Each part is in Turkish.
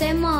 Haydi eller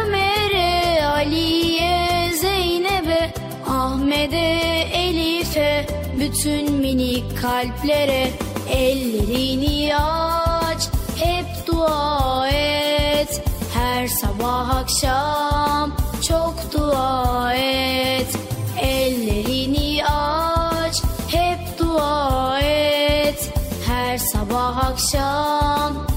Ali'ye, Zeynep'e Ahmet'e, Elif'e bütün minik kalplere Ellerini aç hep dua et. Her sabah akşam çok dua et. Ellerini aç hep dua et. Her sabah akşam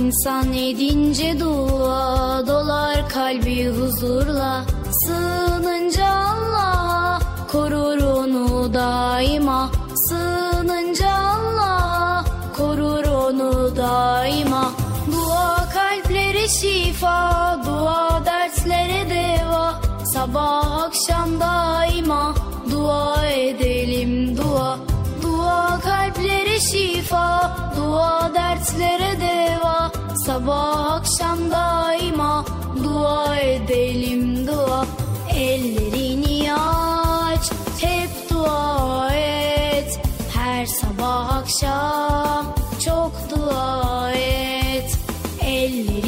İnsan edince dua dolar kalbi huzurla. Sığınınca Allah'a korur onu daima. Sığınınca Allah'a korur onu daima. Dua kalplere şifa, dua derslere deva. Sabah akşam daima dua edelim dua. Dua kalplere şifa, dua dertlere deva Sabah akşam daima dua edelim dua. Ellerini aç, hep dua et. Her sabah akşam çok dua et. Ellerini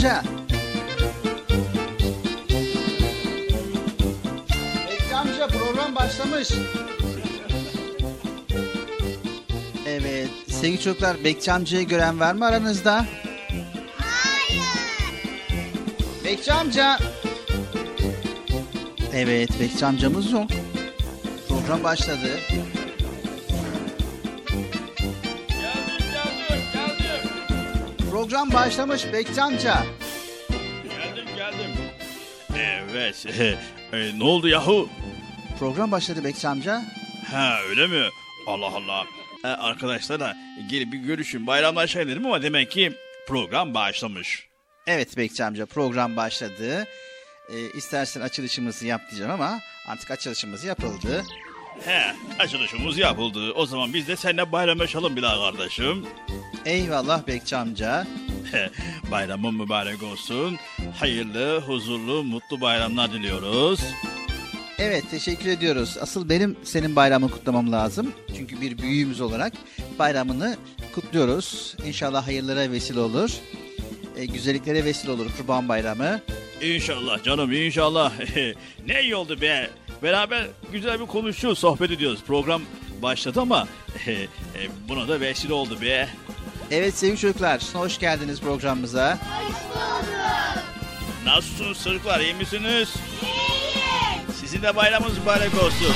Amca. Bekçi amca program başlamış. Evet sevgili çocuklar Bekçi amcayı gören var mı aranızda? Hayır. Bekçi amca. Evet Bekçi amcamız yok. Program başladı. Program başlamış Bekçi amca. Geldim geldim. Evet. E, ne oldu yahu? Program başladı Bekçi amca. Ha öyle mi? Allah Allah. E, arkadaşlarla gelip bir görüşün bayramlaşalım dedim ama demek ki program başlamış. Evet Bekçi amca program başladı. Ee, istersen açılışımızı yap diyeceğim ama artık açılışımız yapıldı. He açılışımız yapıldı. O zaman biz de seninle bayramlaşalım bir daha kardeşim. Eyvallah Bekçi amca. Bayramın mübarek olsun. Hayırlı, huzurlu, mutlu bayramlar diliyoruz. Evet teşekkür ediyoruz. Asıl benim senin bayramını kutlamam lazım. Çünkü bir büyüğümüz olarak bayramını kutluyoruz. İnşallah hayırlara vesile olur. Ee, güzelliklere vesile olur Kurban Bayramı. İnşallah canım inşallah. ne iyi oldu be. Beraber güzel bir konuşuyoruz, sohbet ediyoruz. Program başladı ama e, buna da vesile oldu be. Evet sevgili çocuklar hoş geldiniz programımıza. Nasılsınız çocuklar iyi misiniz? Sizin de bayramınız mübarek olsun.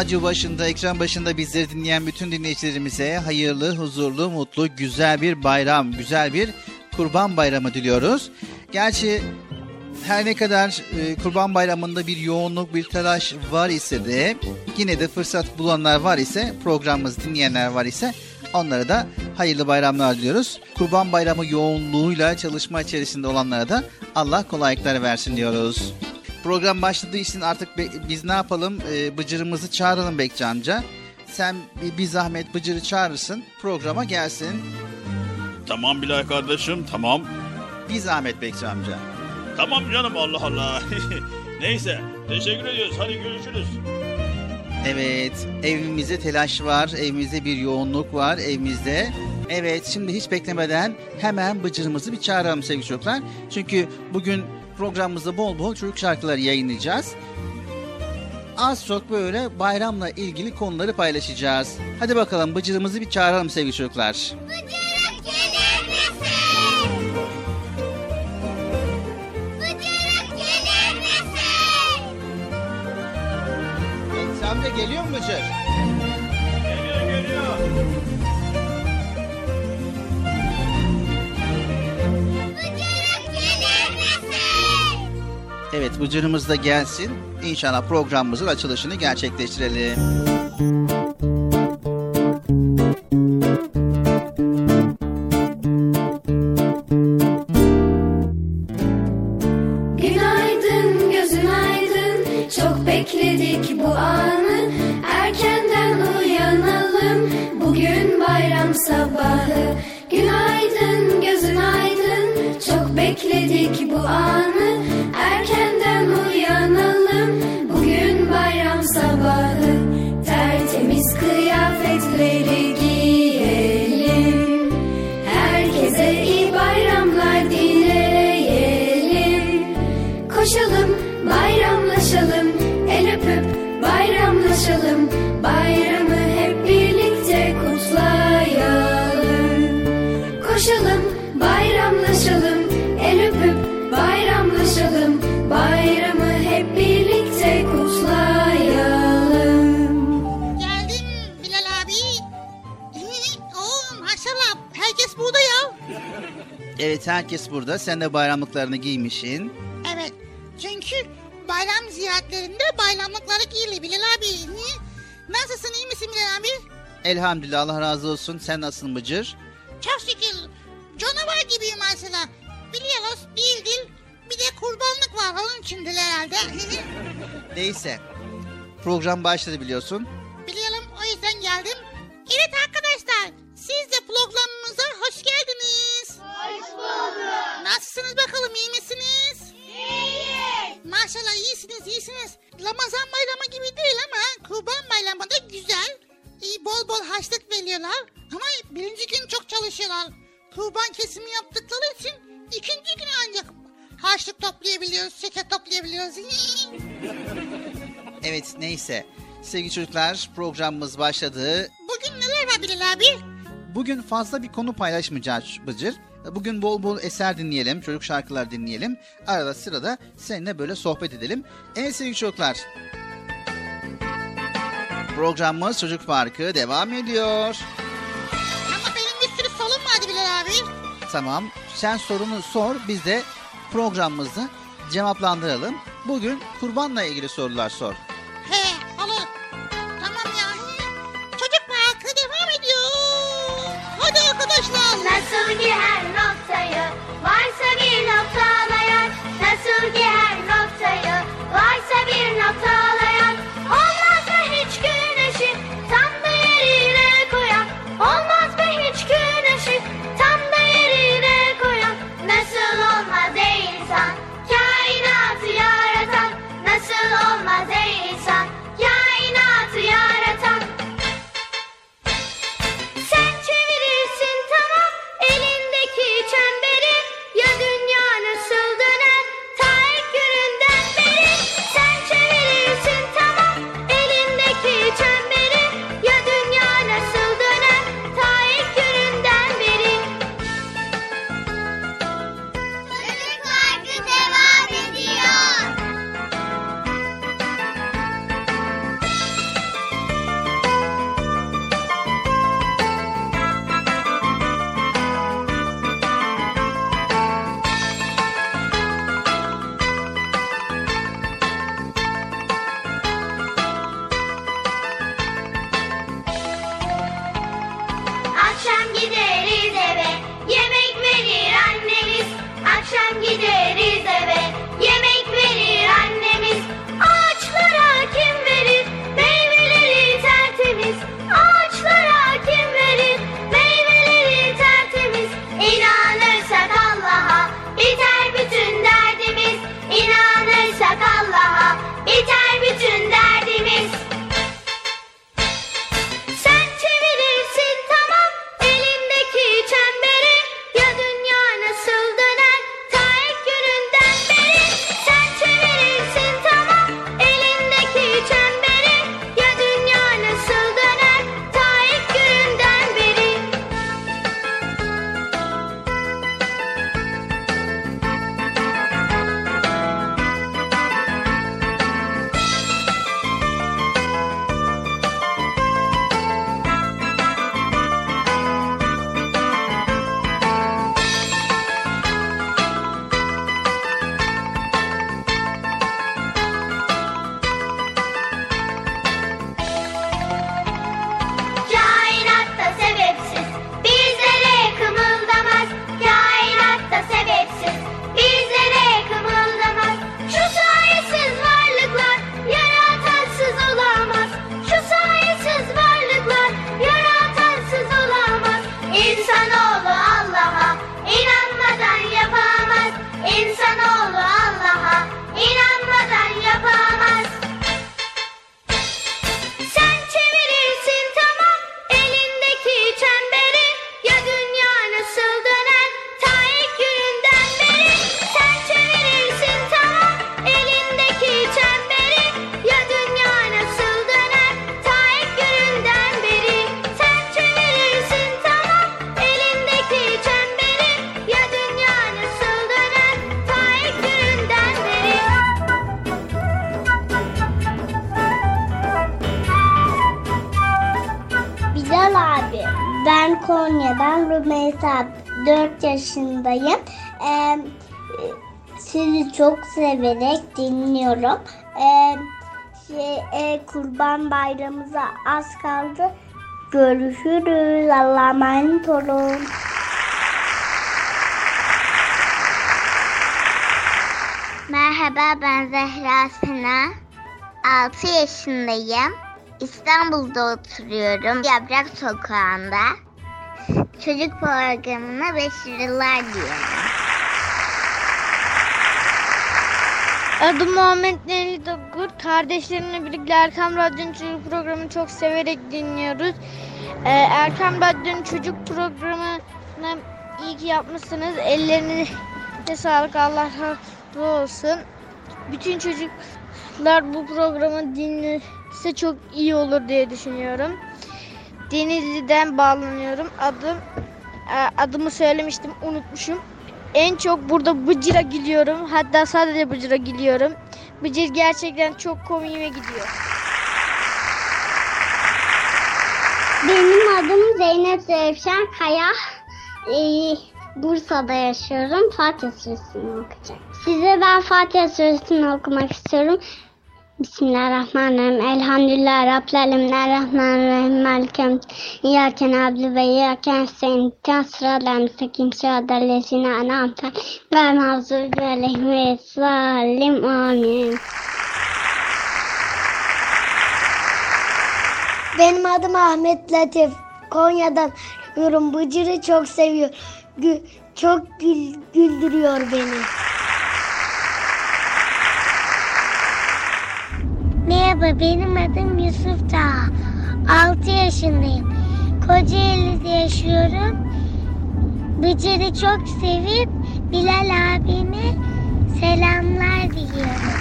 Radyo başında, ekran başında bizleri dinleyen bütün dinleyicilerimize hayırlı, huzurlu, mutlu, güzel bir bayram, güzel bir kurban bayramı diliyoruz. Gerçi her ne kadar e, kurban bayramında bir yoğunluk, bir telaş var ise de yine de fırsat bulanlar var ise, programımızı dinleyenler var ise onlara da hayırlı bayramlar diliyoruz. Kurban bayramı yoğunluğuyla çalışma içerisinde olanlara da Allah kolaylıklar versin diyoruz. Program başladığı için artık be- biz ne yapalım? Ee, bıcırımızı çağıralım Bekçi amca. Sen bir, bir zahmet Bıcır'ı çağırırsın. Programa gelsin. Tamam Bilal kardeşim tamam. Bir zahmet Bekçi amca. Tamam canım Allah Allah. Neyse teşekkür ediyoruz hadi görüşürüz. Evet, evimizde telaş var, evimizde bir yoğunluk var, evimizde Evet şimdi hiç beklemeden hemen Bıcır'ımızı bir çağıralım sevgili çocuklar. Çünkü bugün programımızda bol bol çocuk şarkıları yayınlayacağız. Az çok böyle bayramla ilgili konuları paylaşacağız. Hadi bakalım Bıcır'ımızı bir çağıralım sevgili çocuklar. Bıcırık gelir misin? Bıcırık gelir misin? Sen de geliyor mu Bıcır? Evet Bıcır'ımız da gelsin. İnşallah programımızın açılışını gerçekleştirelim. Evet herkes burada. Sen de bayramlıklarını giymişsin. Evet çünkü bayram ziyaretlerinde bayramlıkları giyilir Bilal abi. Nasılsın iyi misin Bilal abi? Elhamdülillah Allah razı olsun. Sen nasılsın Bıcır? Çok şükür canavar gibiyim mesela. Biliyoruz değildir. Bir de kurbanlık var onun içindir herhalde. Neyse. Program başladı biliyorsun. Biliyorum o yüzden geldim. Evet arkadaşlar siz de programımıza hoş geldiniz. Hoş bulduk. Nasılsınız bakalım iyi misiniz? İyiyiz. Maşallah iyisiniz iyisiniz. Ramazan bayramı gibi değil ama kurban bayramı da güzel. İyi bol bol harçlık veriyorlar. Ama birinci gün çok çalışıyorlar. Kurban kesimi yaptıkları için ikinci gün ancak harçlık toplayabiliyoruz, şeker toplayabiliyoruz. Evet neyse. Sevgili çocuklar programımız başladı. Bugün neler var Bilal abi? Bugün fazla bir konu paylaşmayacağız Bıcır. Bugün bol bol eser dinleyelim, çocuk şarkılar dinleyelim. Arada sırada seninle böyle sohbet edelim. Evet sevgili çocuklar. Programımız Çocuk Parkı devam ediyor. Ama benim bir sürü solum vardı Bilal abi. Tamam. Sen sorunu sor. Biz de programımızı cevaplandıralım. Bugün kurbanla ilgili sorular sor. Arkadaşlar. Nasıl gideriz eve, yemek verir annemiz. Akşam gideriz dinliyorum. Ee, şey, e, kurban bayramımıza az kaldı. Görüşürüz. Allah'a emanet olun. Merhaba ben Zehra Sena. 6 yaşındayım. İstanbul'da oturuyorum. Yaprak Sokağı'nda. Çocuk programına başarılar diyorum. Adım Muhammed Neri Dogur. Kardeşlerimle birlikte Erkam Radyo'nun çocuk programını çok severek dinliyoruz. Ee, Erkam Radyo'nun çocuk programını iyi ki yapmışsınız. Ellerinize sağlık. Allah razı olsun. Bütün çocuklar bu programı dinlese çok iyi olur diye düşünüyorum. Denizli'den bağlanıyorum. Adım e, adımı söylemiştim, unutmuşum. En çok burada Bıcır'a gülüyorum. Hatta sadece Bıcır'a gülüyorum. Bıcır gerçekten çok komiğime gidiyor. Benim adım Zeynep Zevşen Kaya. Ee, Bursa'da yaşıyorum. Fatih Suresini okuyacağım. Size ben Fatih Suresini okumak istiyorum. Bismillahirrahmanirrahim. Elhamdülillah Rabbil Alemin. Errahmanirrahim. Malikem. İyyâke nâbdü ve iyyâke nestaîn. Sıratal müstakim. Sıratal lezîne en'amte. Ve mağzûbi aleyhim ve sallim. Amin. Benim adım Ahmet Latif. Konya'dan yorum. Bıcır'ı çok seviyor. Gü- çok gül- güldürüyor beni. Merhaba benim adım Yusuf Taha. 6 yaşındayım. Kocaeli'de yaşıyorum. Bıcır'ı çok sevip Bilal abime selamlar diliyorum.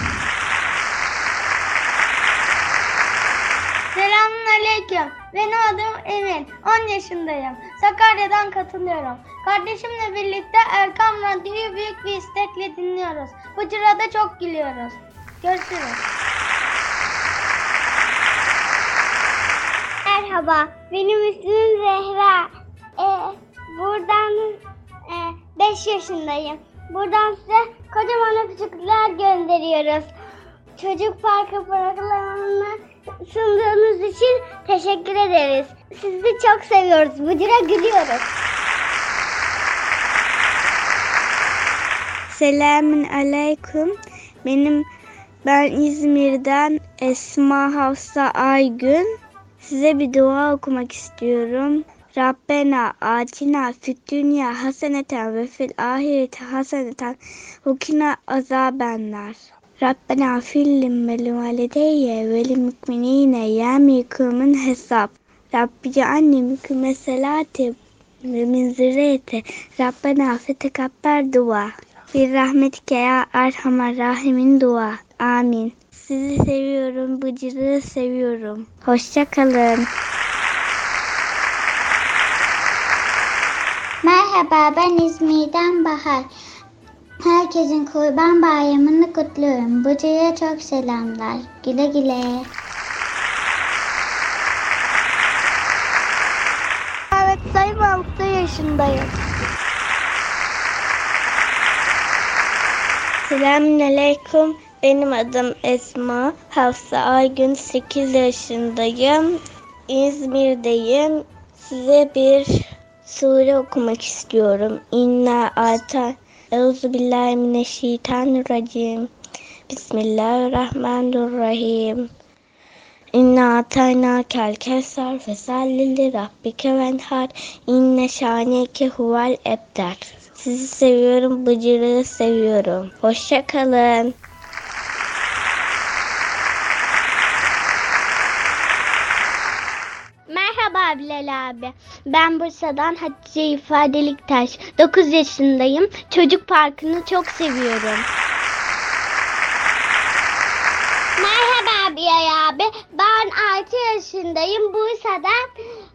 Selamun Aleyküm. Benim adım Emin. 10 yaşındayım. Sakarya'dan katılıyorum. Kardeşimle birlikte Erkam Radyo'yu büyük bir istekle dinliyoruz. Bu sırada çok gülüyoruz. Görüşürüz. Merhaba, benim ismim Zehra. Ee, buradan 5 yaşındayım. Buradan size kocaman öpücükler gönderiyoruz. Çocuk parkı programını sunduğunuz için teşekkür ederiz. Sizi çok seviyoruz. Bıcıra gülüyoruz. Selamun Aleyküm. Benim ben İzmir'den Esma Hafsa Aygün. Size bir dua okumak istiyorum. Rabbena atina fid dünya haseneten ve fil ahireti haseneten ve kina azabenler. Rabbena fillim ve valideyye ve li mükminine yem yıkımın hesap. Rabbi anne mükümme selati ve min. Rabbena fetekabber dua. Bir rahmetike ya erhamer rahimin dua. Amin. Sizi seviyorum, Bıcır'ı seviyorum. Hoşça kalın. Merhaba ben İzmir'den Bahar. Herkesin kurban bayramını kutluyorum. Bıcı'ya çok selamlar. Güle güle. Evet sayım 6 yaşındayım. Selamünaleyküm. Benim adım Esma. Hafsa Aygün 8 yaşındayım. İzmir'deyim. Size bir sure okumak istiyorum. İnna ata Euzubillahimineşşeytanirracim. Bismillahirrahmanirrahim. İnna atayna kel kevser fesallili rabbike venhar. İnne şaneke huvel ebder. Sizi seviyorum, Bıcır'ı seviyorum. Hoşça kalın. Merhaba Bilal abi. Ben Bursa'dan Hatice İfadelik Taş. 9 yaşındayım. Çocuk parkını çok seviyorum. Merhaba Bilal abi. Ben 6 yaşındayım. Bursa'dan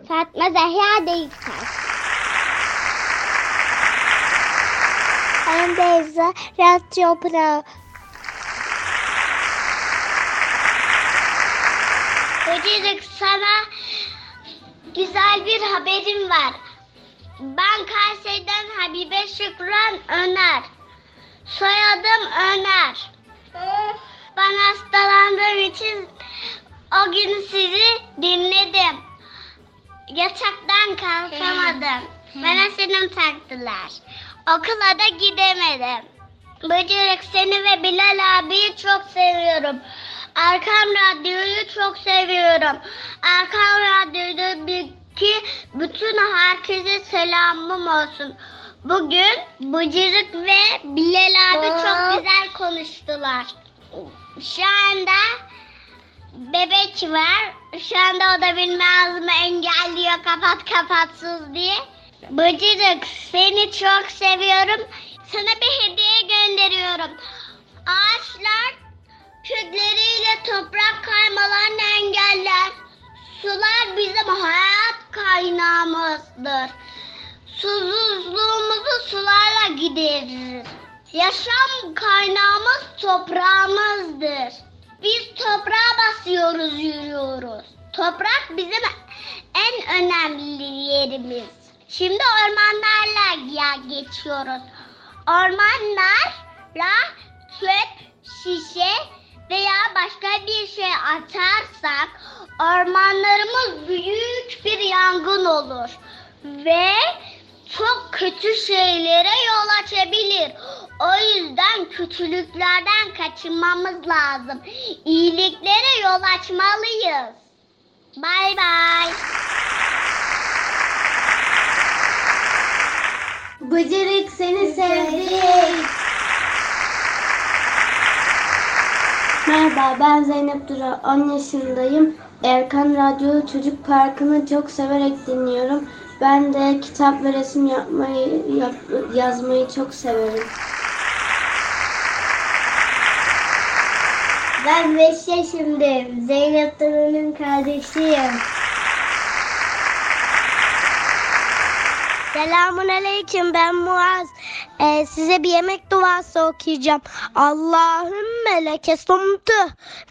Fatma Zehra Deliktaş. Ben Beyza Radyo Pro. Bıcırık sana güzel bir haberim var. Ben Kayseri'den Habibe Şükran Öner. Soyadım Öner. Ben hastalandığım için o gün sizi dinledim. Yataktan kalkamadım. Bana senin taktılar. Okula da gidemedim. Bıcırık seni ve Bilal abiyi çok seviyorum. Erkam Radyo'yu çok seviyorum. Erkam Radyo'daki bütün herkese selamım olsun. Bugün Bıcırık ve Bilal abi çok güzel konuştular. Şu anda bebek var. Şu anda o da benim ağzımı engelliyor kapat kapatsız diye. Bıcırık seni çok seviyorum. Sana bir hediye gönderiyorum. Ağaçlar kökleriyle toprak kaymalarını engeller. Sular bizim hayat kaynağımızdır. Susuzluğumuzu sularla gideririz. Yaşam kaynağımız toprağımızdır. Biz toprağa basıyoruz, yürüyoruz. Toprak bizim en önemli yerimiz. Şimdi ormanlarla geçiyoruz. Ormanlarla çöp, şişe veya başka bir şey atarsak ormanlarımız büyük bir yangın olur ve çok kötü şeylere yol açabilir. O yüzden kötülüklerden kaçınmamız lazım. İyiliklere yol açmalıyız. Bay bay. Bıcırık seni sevdik. Merhaba ben Zeynep Dura 10 yaşındayım. Erkan Radyo Çocuk Parkı'nı çok severek dinliyorum. Ben de kitap ve resim yapmayı yap- yazmayı çok severim. Ben 5 yaşındayım. Zeynep Dura'nın kardeşiyim. Selamun aleyküm ben Muaz. Ee, size bir yemek duası okuyacağım. Allahümme leke sumtu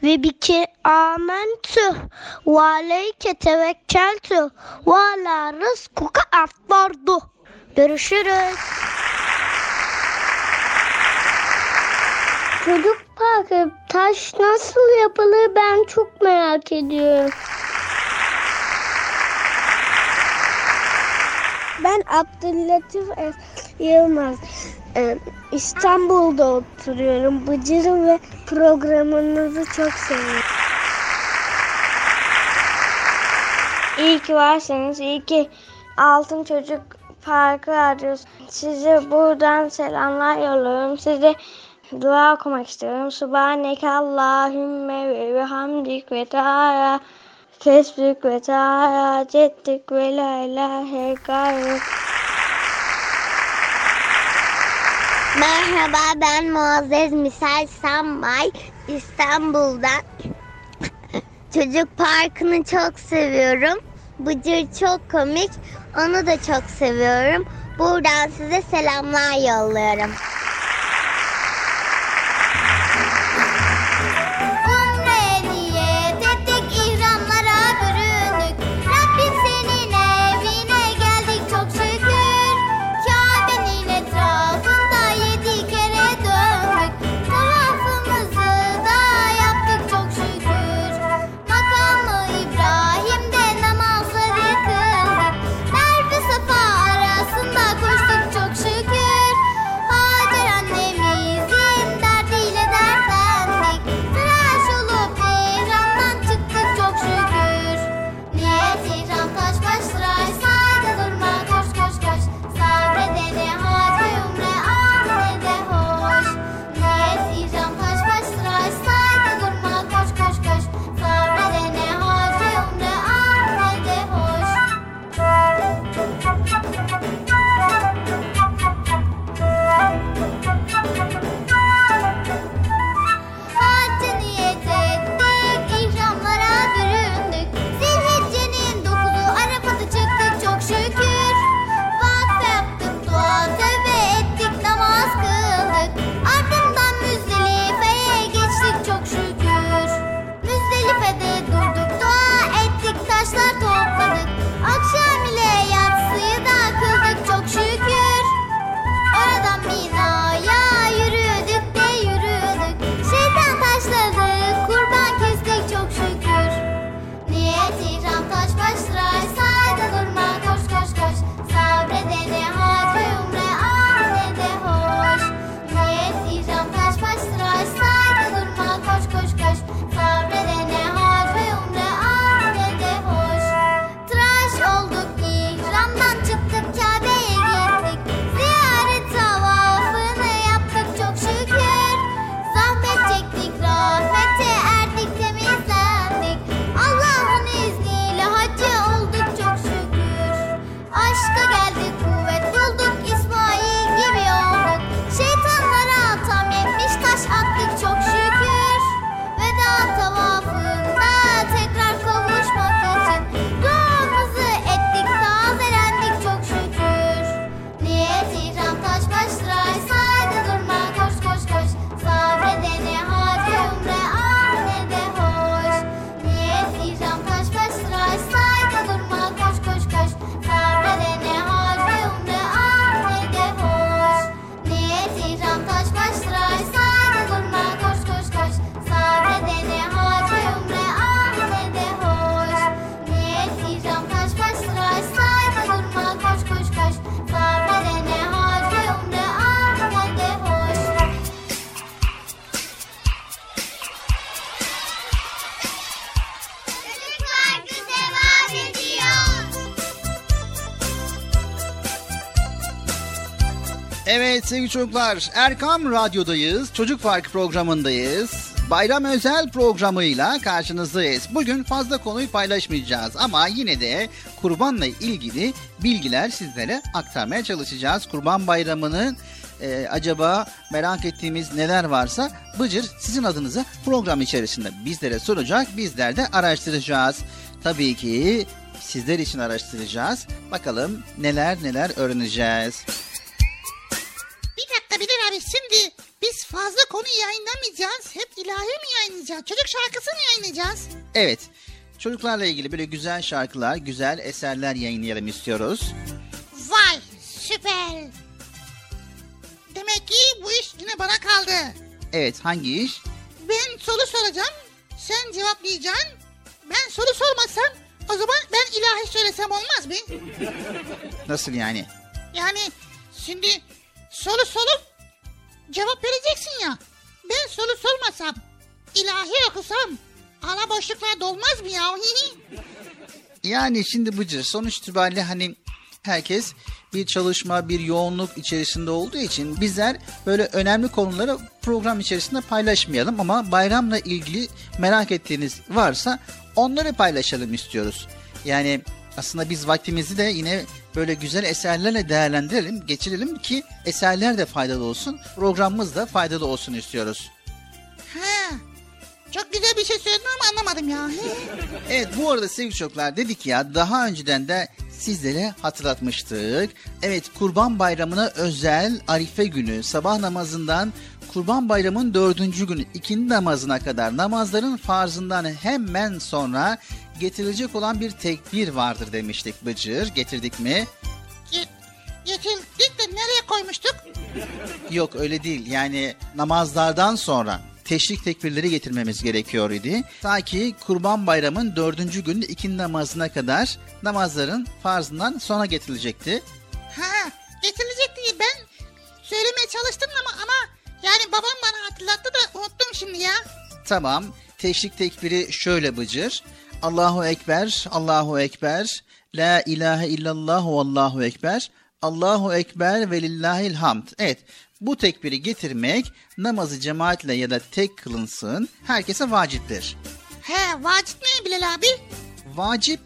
ve biki amentu ve aleyke tevekkeltu ve ala rızkuka aftardu. Görüşürüz. Çocuk parkı taş nasıl yapılır ben çok merak ediyorum. Ben Abdüllatif Yılmaz. Ee, İstanbul'da oturuyorum. Bıcır'ı ve programınızı çok seviyorum. İyi ki varsınız. İyi ki Altın Çocuk Parkı arıyoruz. Size buradan selamlar yolluyorum. Size dua okumak istiyorum. Subhaneke Allahümme ve bihamdik ve teala Kesbük ve teala cettik ve la ilahe gayruk. Merhaba ben Muazzez Misal Sammay İstanbul'dan. Çocuk Parkı'nı çok seviyorum. Bıcır çok komik. Onu da çok seviyorum. Buradan size selamlar yolluyorum. Evet sevgili çocuklar Erkam Radyo'dayız. Çocuk Park programındayız. Bayram özel programıyla karşınızdayız. Bugün fazla konuyu paylaşmayacağız ama yine de kurbanla ilgili bilgiler sizlere aktarmaya çalışacağız. Kurban Bayramı'nın e, acaba merak ettiğimiz neler varsa Bıcır sizin adınıza program içerisinde bizlere soracak. Bizler de araştıracağız. Tabii ki sizler için araştıracağız. Bakalım neler neler öğreneceğiz. Çocuk şarkısı mı yayınlayacağız? Evet. Çocuklarla ilgili böyle güzel şarkılar, güzel eserler yayınlayalım istiyoruz. Vay süper. Demek ki bu iş yine bana kaldı. Evet, hangi iş? Ben soru soracağım. Sen cevaplayacaksın. Ben soru sormasam o zaman ben ilahi söylesem olmaz mı? Nasıl yani? Yani şimdi soru sorup cevap vereceksin ya. Ben soru sormasam, ilahi okusam ala boşluklar dolmaz mı ya? Yani şimdi Bıcır sonuç itibariyle hani herkes bir çalışma, bir yoğunluk içerisinde olduğu için bizler böyle önemli konuları program içerisinde paylaşmayalım ama bayramla ilgili merak ettiğiniz varsa onları paylaşalım istiyoruz. Yani aslında biz vaktimizi de yine böyle güzel eserlerle değerlendirelim, geçirelim ki eserler de faydalı olsun, programımız da faydalı olsun istiyoruz. Çok güzel bir şey söyledin ama anlamadım ya. Evet bu arada sevgili çocuklar dedik ya daha önceden de sizlere hatırlatmıştık. Evet Kurban Bayramı'na özel Arife günü sabah namazından Kurban Bayramı'nın dördüncü günü ikindi namazına kadar namazların farzından hemen sonra getirilecek olan bir tekbir vardır demiştik Bıcır. Getirdik mi? Ge- Getirdik de nereye koymuştuk? Yok öyle değil yani namazlardan sonra teşrik tekbirleri getirmemiz gerekiyor idi. Ta ki Kurban Bayramı'nın dördüncü günü ikindi namazına kadar namazların farzından sonra getirilecekti. Ha, getirilecek diye ben söylemeye çalıştım ama ama yani babam bana hatırlattı da unuttum şimdi ya. Tamam teşrik tekbiri şöyle bıcır. Allahu Ekber, Allahu Ekber, La ilahe illallah ve Allahu Ekber, Allahu Ekber ve lillahil hamd. Evet bu tekbiri getirmek namazı cemaatle ya da tek kılınsın herkese vaciptir. He, vacip ne Bilal abi? Vacip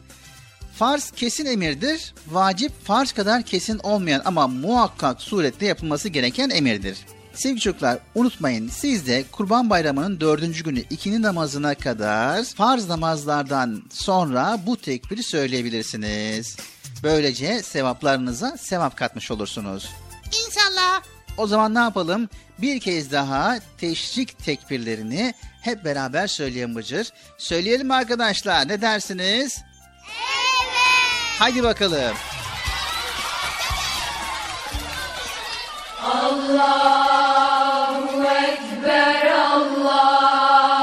farz kesin emirdir. Vacip farz kadar kesin olmayan ama muhakkak surette yapılması gereken emirdir. Sevgili çocuklar unutmayın siz de Kurban Bayramı'nın dördüncü günü ikindi namazına kadar farz namazlardan sonra bu tekbiri söyleyebilirsiniz. Böylece sevaplarınıza sevap katmış olursunuz. İnşallah. O zaman ne yapalım? Bir kez daha teşrik tekbirlerini hep beraber söyleyelim Bıcır. Söyleyelim arkadaşlar ne dersiniz? Evet. Haydi bakalım. Allahu Ekber, Allahu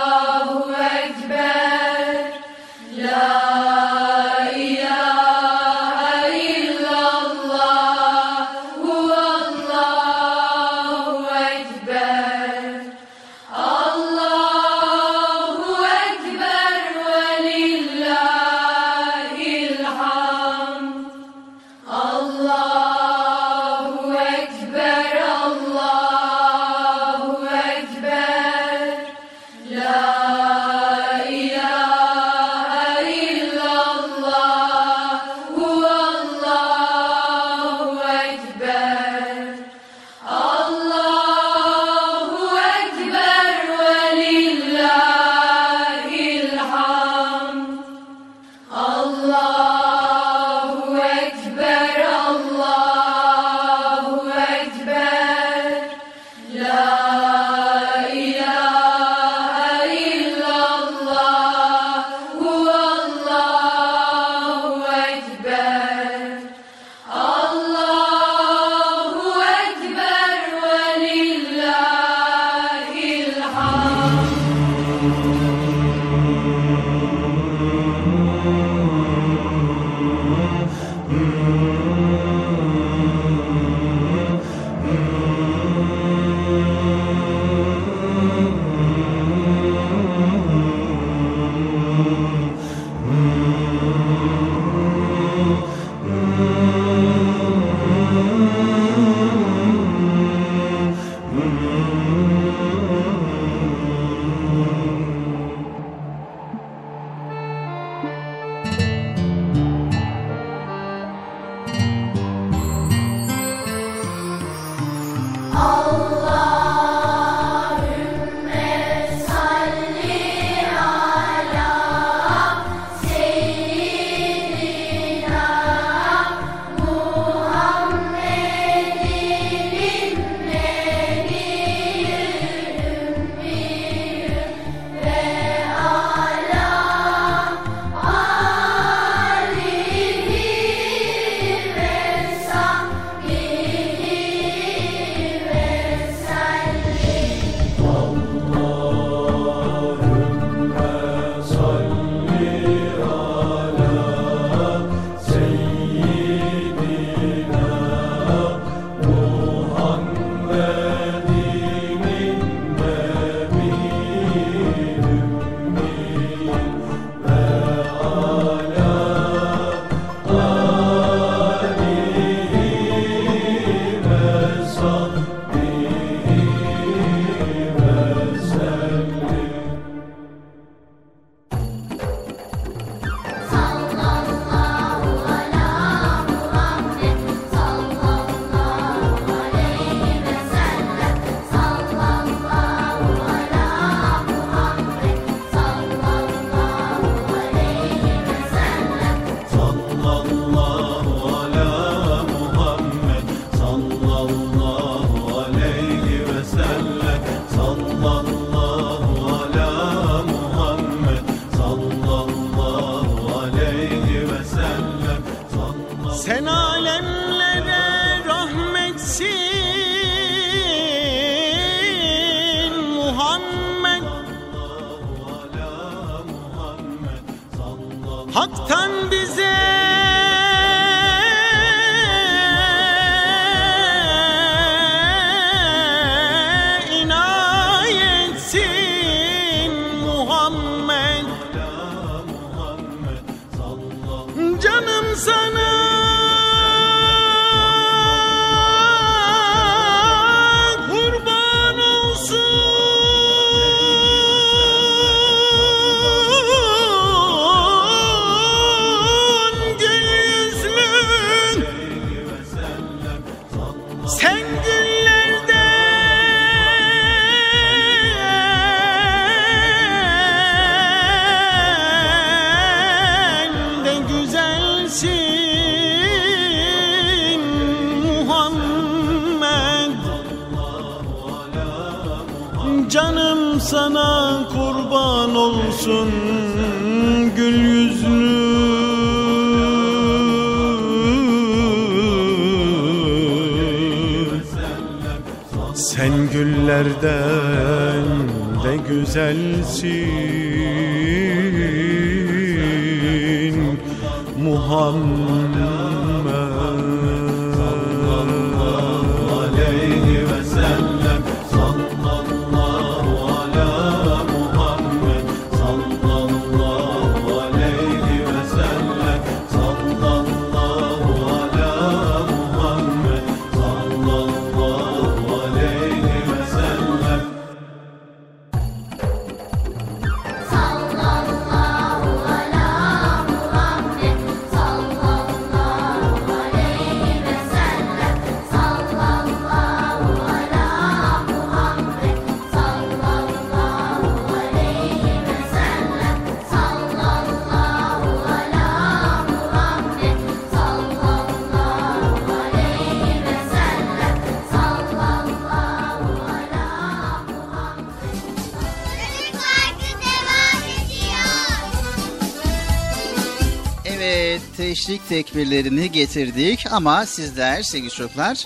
Teşrik tekbirlerini getirdik ama sizler sevgili çocuklar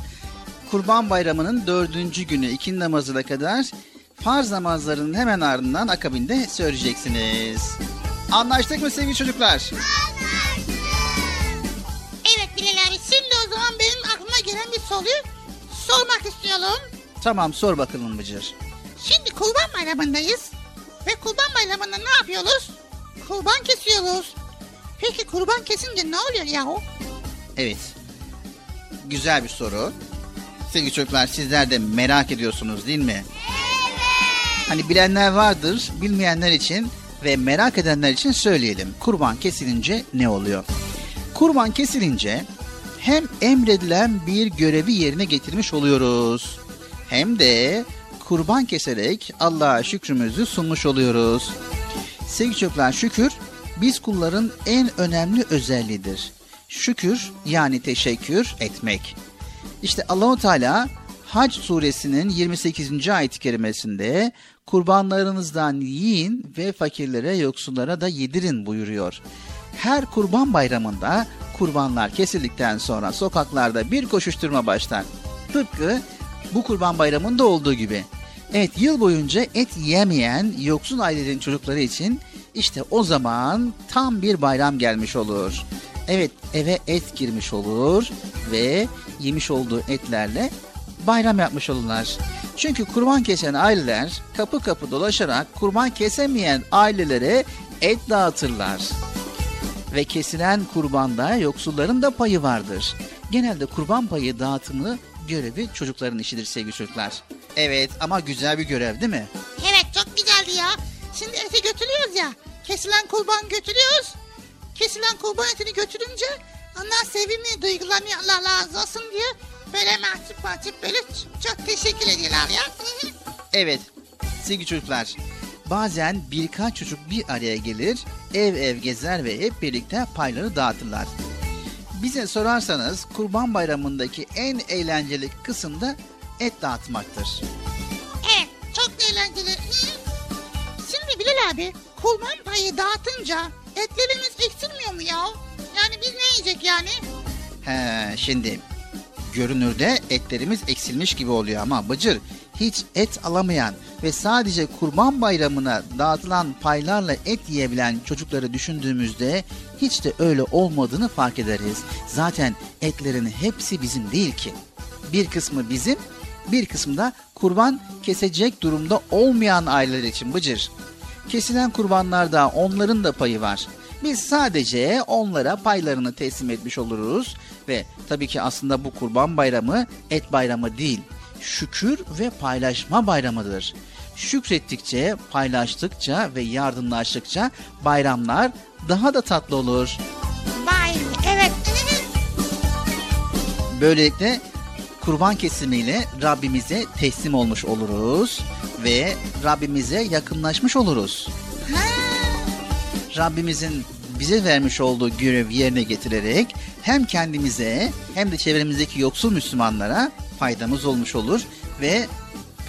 Kurban Bayramı'nın dördüncü günü iki namazına kadar farz namazlarının hemen ardından akabinde söyleyeceksiniz. Anlaştık mı sevgili çocuklar? Evet Bilal abi şimdi o zaman benim aklıma gelen bir soruyu sormak istiyorum. Tamam sor bakalım Bıcır. Şimdi kurban bayramındayız. Ve kurban bayramında ne yapıyoruz? Kurban kesiyoruz. Kurban kesince ne oluyor yahu? Evet. Güzel bir soru. Sevgili çocuklar sizler de merak ediyorsunuz değil mi? Hani bilenler vardır, bilmeyenler için ve merak edenler için söyleyelim. Kurban kesilince ne oluyor? Kurban kesilince hem emredilen bir görevi yerine getirmiş oluyoruz. Hem de kurban keserek Allah'a şükrümüzü sunmuş oluyoruz. Sevgili çocuklar şükür biz kulların en önemli özelliğidir. Şükür yani teşekkür etmek. İşte Allahu Teala Hac suresinin 28. ayet-i kerimesinde kurbanlarınızdan yiyin ve fakirlere yoksullara da yedirin buyuruyor. Her kurban bayramında kurbanlar kesildikten sonra sokaklarda bir koşuşturma başlar. Tıpkı bu kurban bayramında olduğu gibi. Evet yıl boyunca et yemeyen yoksul ailelerin çocukları için işte o zaman tam bir bayram gelmiş olur. Evet eve et girmiş olur ve yemiş olduğu etlerle bayram yapmış olurlar. Çünkü kurban kesen aileler kapı kapı dolaşarak kurban kesemeyen ailelere et dağıtırlar. Ve kesilen kurbanda yoksulların da payı vardır. Genelde kurban payı dağıtımı görevi çocukların işidir sevgili çocuklar. Evet ama güzel bir görev değil mi? Evet çok güzeldi ya. Şimdi eti götürüyoruz ya. Kesilen kurban götürüyoruz. Kesilen kurban etini götürünce onlar sevimli duygulanıyor Allah razı olsun diye böyle mahcup mahcup böyle çok teşekkür ediyorlar ya. Evet sevgili çocuklar bazen birkaç çocuk bir araya gelir ev ev gezer ve hep birlikte payları dağıtırlar. Bize sorarsanız Kurban Bayramı'ndaki en eğlenceli kısım da et dağıtmaktır. Evet çok eğlenceli. Şimdi Bilal abi kurban payı dağıtınca etlerimiz eksilmiyor mu ya? Yani biz ne yiyecek yani? He, şimdi görünürde etlerimiz eksilmiş gibi oluyor ama Bıcır hiç et alamayan ve sadece kurban bayramına dağıtılan paylarla et yiyebilen çocukları düşündüğümüzde hiç de öyle olmadığını fark ederiz. Zaten etlerin hepsi bizim değil ki. Bir kısmı bizim, bir kısmı da kurban kesecek durumda olmayan aileler için Bıcır. Kesilen kurbanlarda onların da payı var. Biz sadece onlara paylarını teslim etmiş oluruz ve tabii ki aslında bu kurban bayramı et bayramı değil, şükür ve paylaşma bayramıdır. Şükrettikçe, paylaştıkça ve yardımlaştıkça bayramlar daha da tatlı olur. Vay evet. Böylelikle kurban kesimiyle Rabbimize teslim olmuş oluruz ve Rabbimize yakınlaşmış oluruz. Rabbimizin bize vermiş olduğu görevi yerine getirerek hem kendimize hem de çevremizdeki yoksul Müslümanlara faydamız olmuş olur ve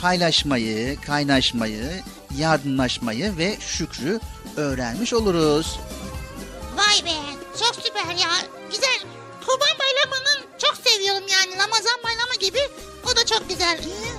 paylaşmayı, kaynaşmayı, yardımlaşmayı ve şükrü öğrenmiş oluruz. Vay be çok süper ya. Güzel. Kurban bayramının çok seviyorum yani. Ramazan bayramı gibi. O da çok güzel. Hı?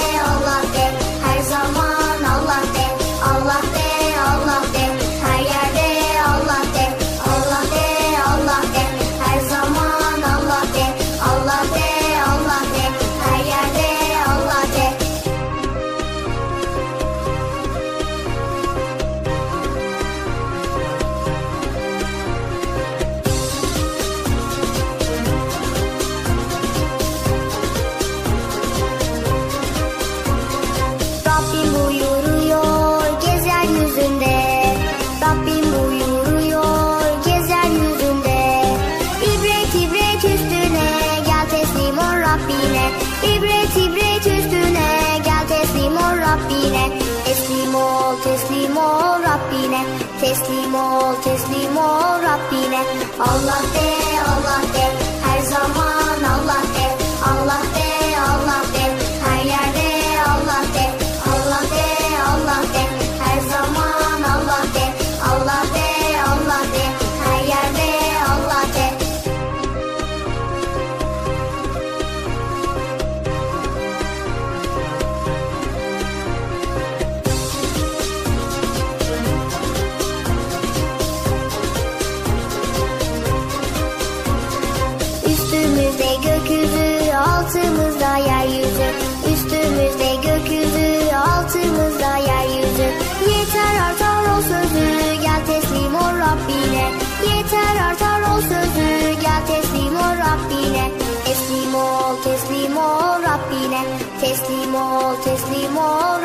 Allah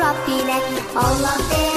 ol Rabbine. Allah de, Allah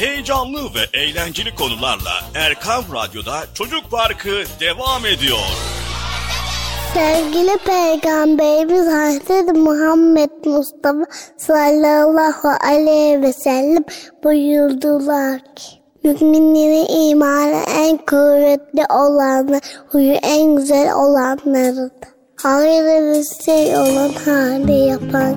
heyecanlı ve eğlenceli konularla Erkan Radyo'da Çocuk Parkı devam ediyor. Sevgili Peygamberimiz Hazreti Muhammed Mustafa sallallahu aleyhi ve sellem buyurdular ki Müminlerin imanı en kuvvetli olanı, huyu en güzel olanlarıdır. Hayırlı bir şey olan hali yapan.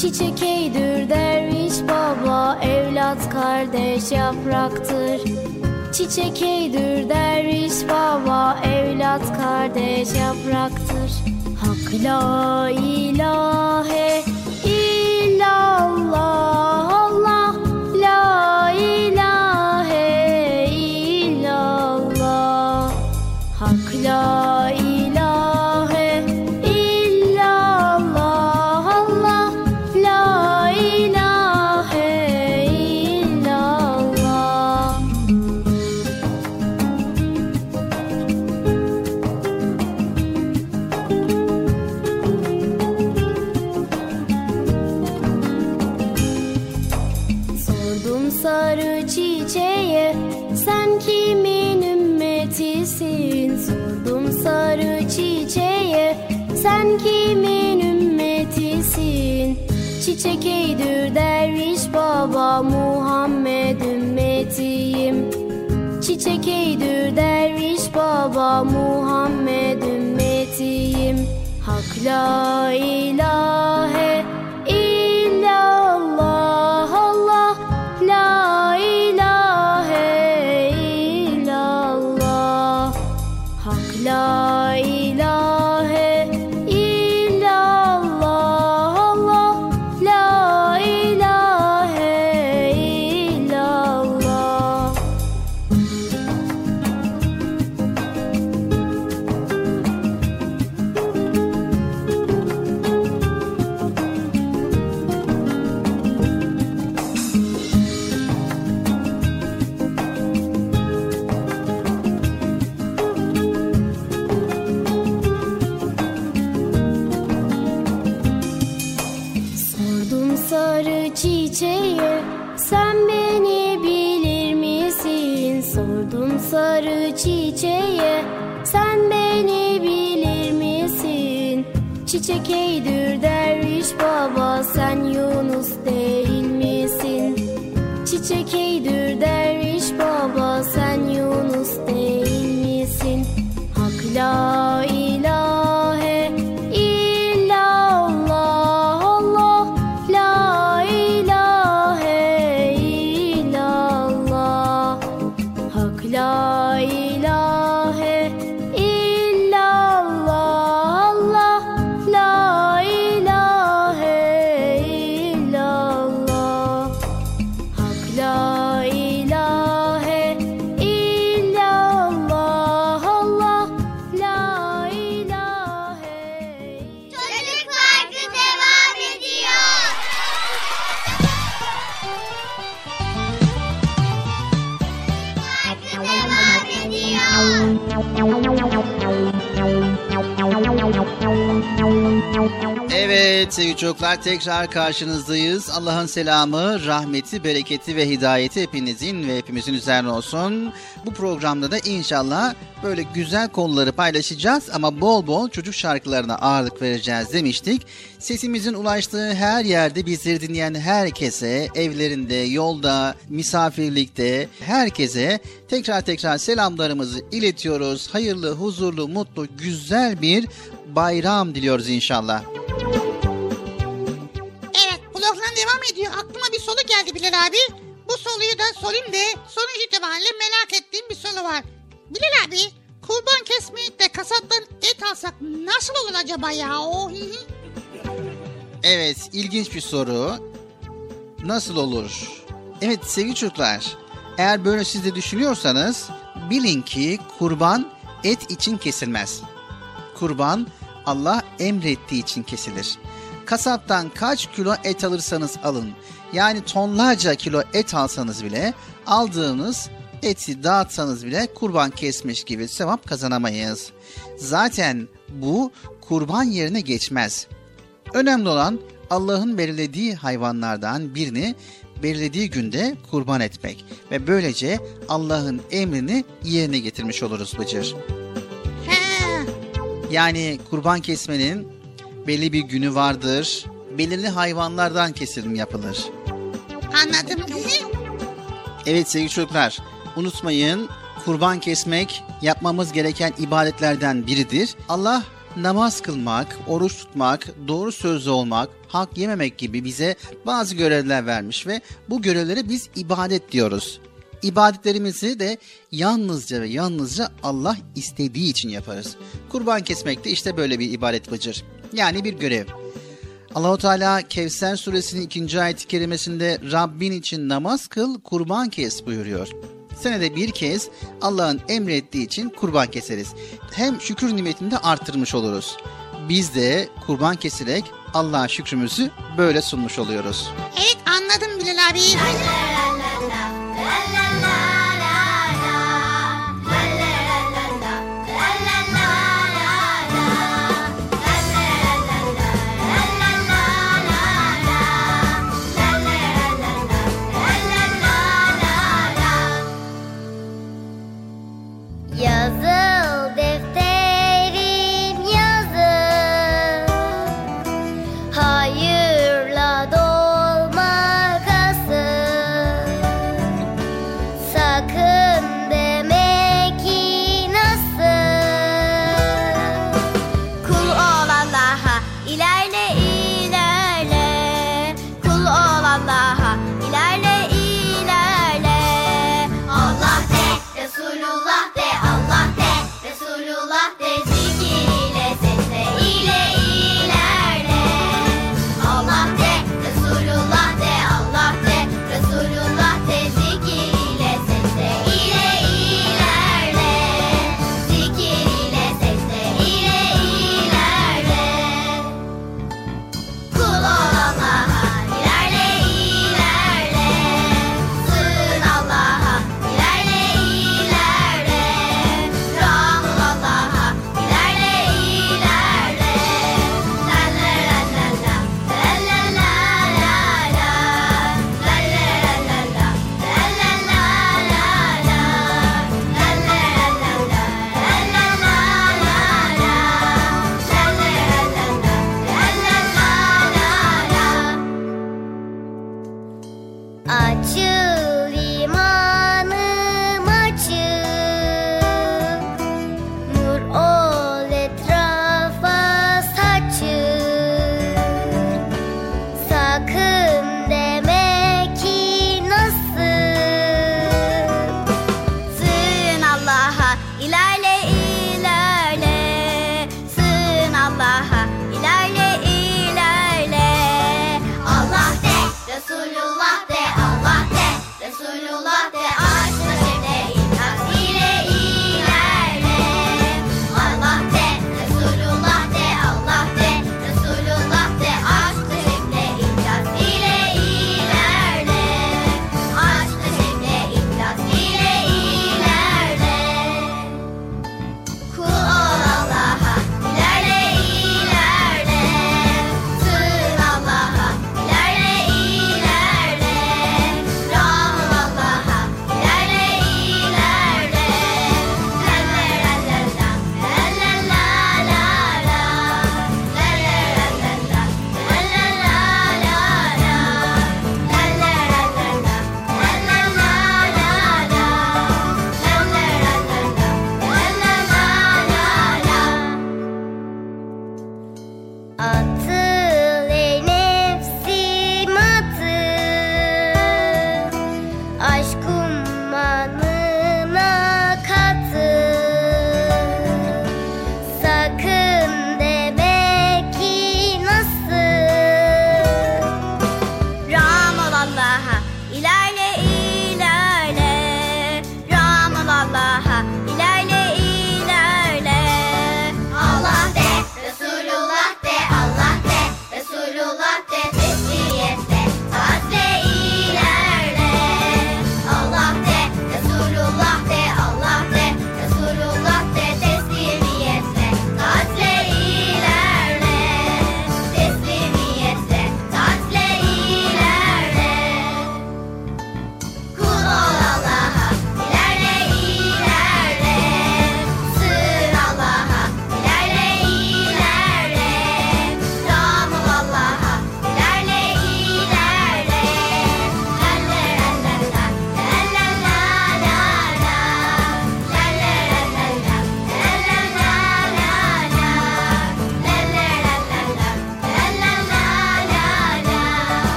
Çiçek eydür derviş baba Evlat kardeş yapraktır. Çiçek eydür derviş baba Evlat kardeş yapraktır. Hak la ilahe illallah Çiçek eydür derviş baba Muhammed ümmetiyim. Çiçek eydür derviş baba Muhammed ümmetiyim. Hak la ilahe Çiçek çocuklar tekrar karşınızdayız. Allah'ın selamı, rahmeti, bereketi ve hidayeti hepinizin ve hepimizin üzerine olsun. Bu programda da inşallah böyle güzel konuları paylaşacağız ama bol bol çocuk şarkılarına ağırlık vereceğiz demiştik. Sesimizin ulaştığı her yerde bizleri dinleyen herkese, evlerinde, yolda, misafirlikte herkese tekrar tekrar selamlarımızı iletiyoruz. Hayırlı, huzurlu, mutlu, güzel bir bayram diliyoruz inşallah. Soruyu da sorayım de sonuç itibariyle merak ettiğim bir soru var. Bilal abi kurban kesmeyip de kasaptan et alsak nasıl olur acaba ya? O, Evet, ilginç bir soru. Nasıl olur? Evet sevgili çocuklar, eğer böyle siz de düşünüyorsanız bilin ki kurban et için kesilmez. Kurban Allah emrettiği için kesilir. Kasaptan kaç kilo et alırsanız alın, yani tonlarca kilo et alsanız bile aldığınız eti dağıtsanız bile kurban kesmiş gibi sevap kazanamayız. Zaten bu kurban yerine geçmez. Önemli olan Allah'ın belirlediği hayvanlardan birini belirlediği günde kurban etmek ve böylece Allah'ın emrini yerine getirmiş oluruz Bıcır. Yani kurban kesmenin belli bir günü vardır. Belirli hayvanlardan keselim yapılır. Anladım. Evet sevgili çocuklar unutmayın kurban kesmek yapmamız gereken ibadetlerden biridir. Allah namaz kılmak, oruç tutmak, doğru sözlü olmak, hak yememek gibi bize bazı görevler vermiş ve bu görevlere biz ibadet diyoruz. İbadetlerimizi de yalnızca ve yalnızca Allah istediği için yaparız. Kurban kesmek de işte böyle bir ibadet bıcır. Yani bir görev. Allahu Teala Kevser suresinin ikinci ayet-i kerimesinde Rabbin için namaz kıl, kurban kes buyuruyor. Senede bir kez Allah'ın emrettiği için kurban keseriz. Hem şükür nimetini de arttırmış oluruz. Biz de kurban keserek Allah'a şükrümüzü böyle sunmuş oluyoruz. Evet anladım Bilal abi. Yazıl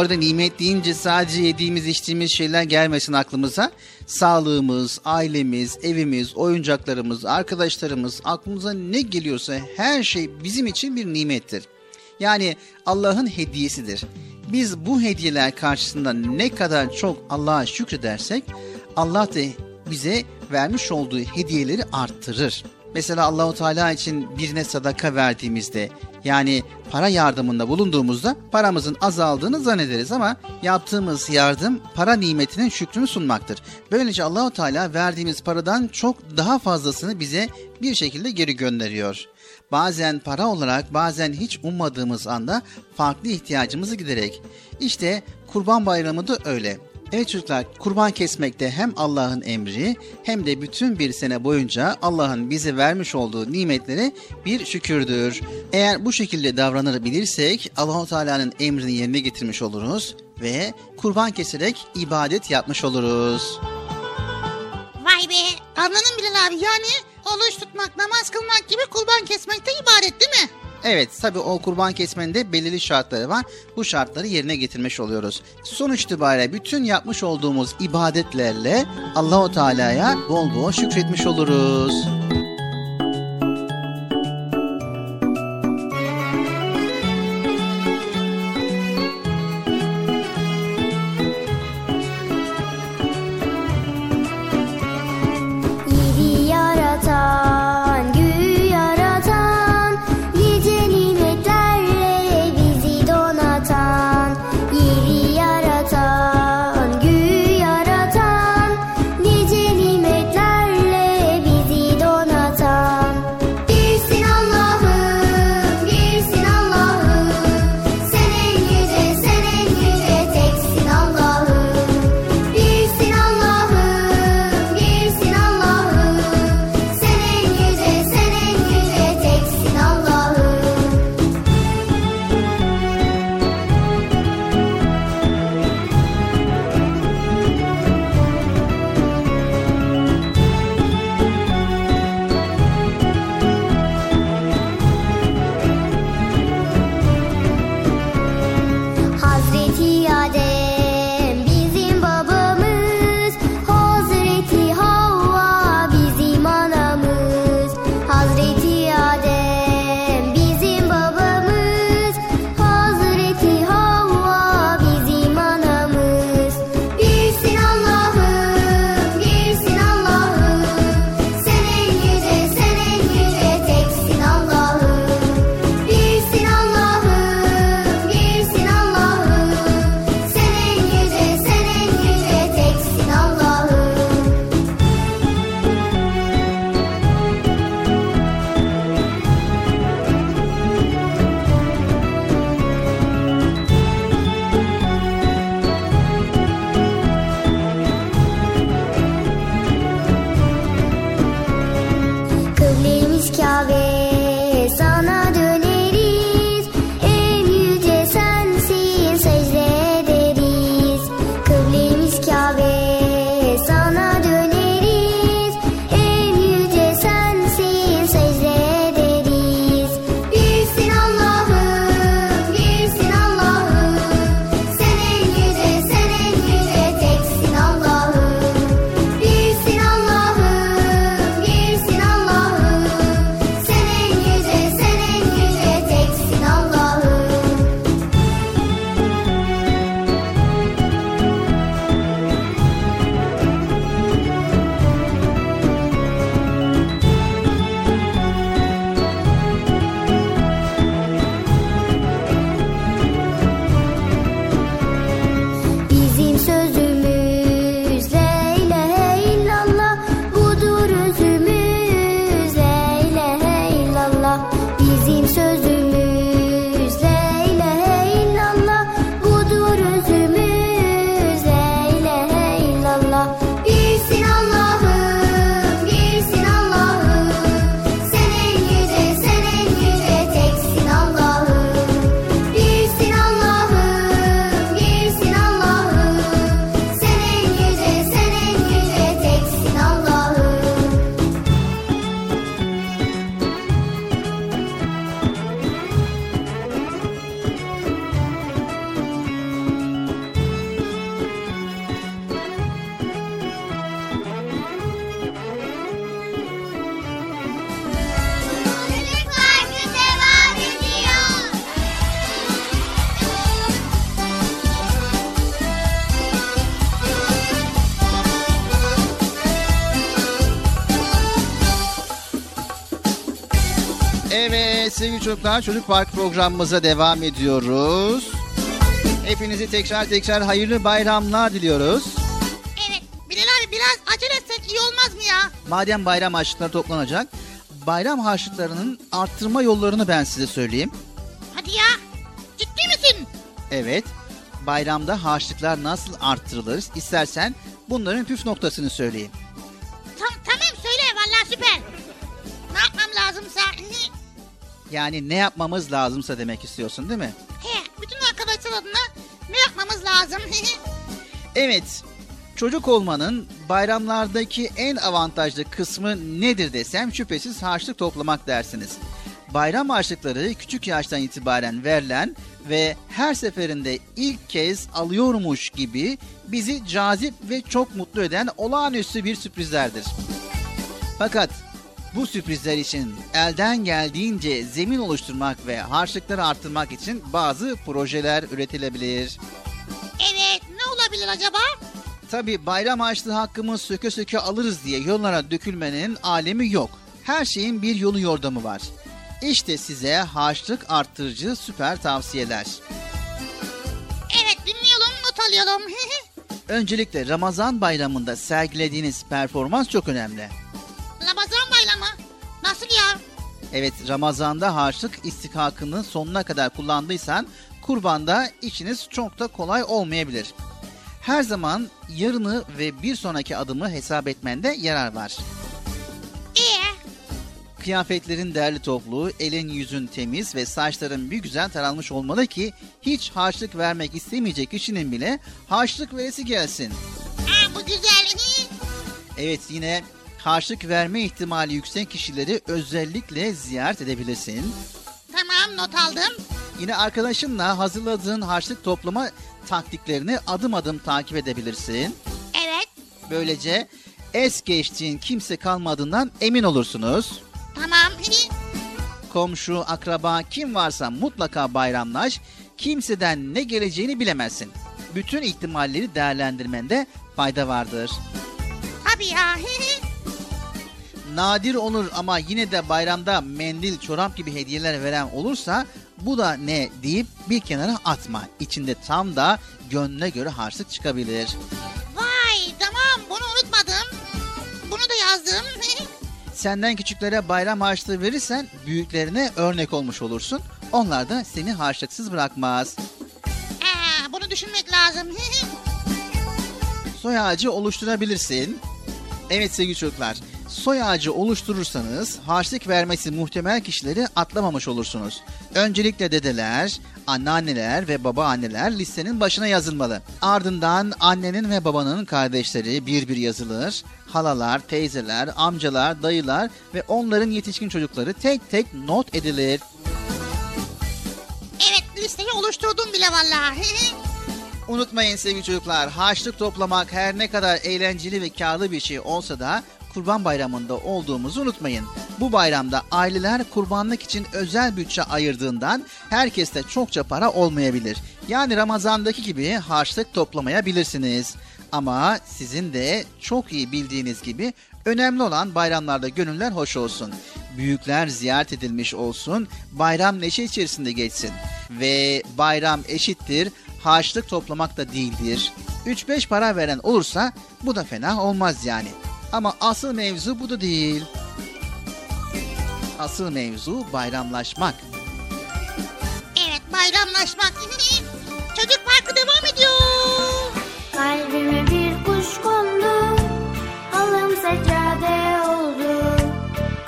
arada nimet deyince sadece yediğimiz içtiğimiz şeyler gelmesin aklımıza. Sağlığımız, ailemiz, evimiz, oyuncaklarımız, arkadaşlarımız aklımıza ne geliyorsa her şey bizim için bir nimettir. Yani Allah'ın hediyesidir. Biz bu hediyeler karşısında ne kadar çok Allah'a şükredersek Allah da bize vermiş olduğu hediyeleri arttırır. Mesela Allahu Teala için birine sadaka verdiğimizde yani para yardımında bulunduğumuzda paramızın azaldığını zannederiz ama yaptığımız yardım para nimetinin şükrünü sunmaktır. Böylece Allahu Teala verdiğimiz paradan çok daha fazlasını bize bir şekilde geri gönderiyor. Bazen para olarak bazen hiç ummadığımız anda farklı ihtiyacımızı giderek. İşte Kurban Bayramı da öyle. Evet çocuklar kurban kesmekte hem Allah'ın emri hem de bütün bir sene boyunca Allah'ın bize vermiş olduğu nimetleri bir şükürdür. Eğer bu şekilde davranır bilirsek Allahu Teala'nın emrini yerine getirmiş oluruz ve kurban keserek ibadet yapmış oluruz. Vay be anladın Bilal abi yani oruç tutmak, namaz kılmak gibi kurban kesmek de ibadet değil mi? Evet tabi o kurban kesmenin de belirli şartları var. Bu şartları yerine getirmiş oluyoruz. Sonuç itibariyle bütün yapmış olduğumuz ibadetlerle Allahu Teala'ya bol bol şükretmiş oluruz. Sevgili çocuklar Çocuk Park programımıza devam ediyoruz. Hepinizi tekrar tekrar hayırlı bayramlar diliyoruz. Evet Bilal abi biraz acele etsek iyi olmaz mı ya? Madem bayram harçlıkları toplanacak, bayram harçlıklarının arttırma yollarını ben size söyleyeyim. Hadi ya. Ciddi misin? Evet, bayramda harçlıklar nasıl arttırılır istersen bunların püf noktasını söyleyeyim. Yani ne yapmamız lazımsa demek istiyorsun değil mi? He, bütün arkadaşlar adına ne yapmamız lazım? Evet, çocuk olmanın bayramlardaki en avantajlı kısmı nedir desem şüphesiz harçlık toplamak dersiniz. Bayram harçlıkları küçük yaştan itibaren verilen ve her seferinde ilk kez alıyormuş gibi bizi cazip ve çok mutlu eden olağanüstü bir sürprizlerdir. Fakat bu sürprizler için elden geldiğince zemin oluşturmak ve harçlıkları arttırmak için bazı projeler üretilebilir. evet ne olabilir acaba? Tabi bayram harçlığı hakkımız söke söke alırız diye yollara dökülmenin alemi yok. Her şeyin bir yolu yordamı var. İşte size harçlık arttırıcı süper tavsiyeler. Evet dinleyelim not alıyorum. Öncelikle Ramazan bayramında sergilediğiniz performans çok önemli. Nasıl ya? Evet Ramazan'da harçlık istikakını sonuna kadar kullandıysan kurbanda işiniz çok da kolay olmayabilir. Her zaman yarını ve bir sonraki adımı hesap etmende yarar var. Ee, Kıyafetlerin değerli toplu, elin yüzün temiz ve saçların bir güzel taranmış olmalı ki hiç harçlık vermek istemeyecek kişinin bile harçlık veresi gelsin. ha, bu güzel. Evet yine harçlık verme ihtimali yüksek kişileri özellikle ziyaret edebilirsin. tamam not aldım. Yine arkadaşınla hazırladığın harçlık toplama taktiklerini adım adım takip edebilirsin. Evet Böylece es geçtiğin kimse kalmadığından emin olursunuz. tamam. Komşu, akraba kim varsa mutlaka bayramlaş. Kimseden ne geleceğini bilemezsin. Bütün ihtimalleri değerlendirmende fayda vardır. Tabii ya. Nadir olur ama yine de bayramda mendil, çorap gibi hediyeler veren olursa bu da ne deyip bir kenara atma. İçinde tam da gönlüne göre harçlık çıkabilir. Vay tamam bunu unutmadım. Bunu da yazdım. Senden küçüklere bayram harçlığı verirsen büyüklerine örnek olmuş olursun. Onlar da seni harçlıksız bırakmaz. Aa, bunu düşünmek lazım. Soy ağacı oluşturabilirsin. Evet sevgili çocuklar, soy ağacı oluşturursanız harçlık vermesi muhtemel kişileri atlamamış olursunuz. Öncelikle dedeler, anneanneler ve babaanneler listenin başına yazılmalı. Ardından annenin ve babanın kardeşleri bir bir yazılır. Halalar, teyzeler, amcalar, dayılar ve onların yetişkin çocukları tek tek not edilir. evet listeyi oluşturdum bile vallahi. Unutmayın sevgili çocuklar, harçlık toplamak her ne kadar eğlenceli ve karlı bir şey olsa da Kurban Bayramı'nda olduğumuzu unutmayın. Bu bayramda aileler kurbanlık için özel bütçe ayırdığından herkeste çokça para olmayabilir. Yani Ramazan'daki gibi harçlık toplamayabilirsiniz. Ama sizin de çok iyi bildiğiniz gibi önemli olan bayramlarda gönüller hoş olsun. Büyükler ziyaret edilmiş olsun, bayram neşe içerisinde geçsin. Ve bayram eşittir, harçlık toplamak da değildir. 3-5 para veren olursa bu da fena olmaz yani. Ama asıl mevzu bu da değil. Asıl mevzu bayramlaşmak. Evet bayramlaşmak. Çocuk parkı devam ediyor. Kalbime bir kuş kondu, halım seccade oldu.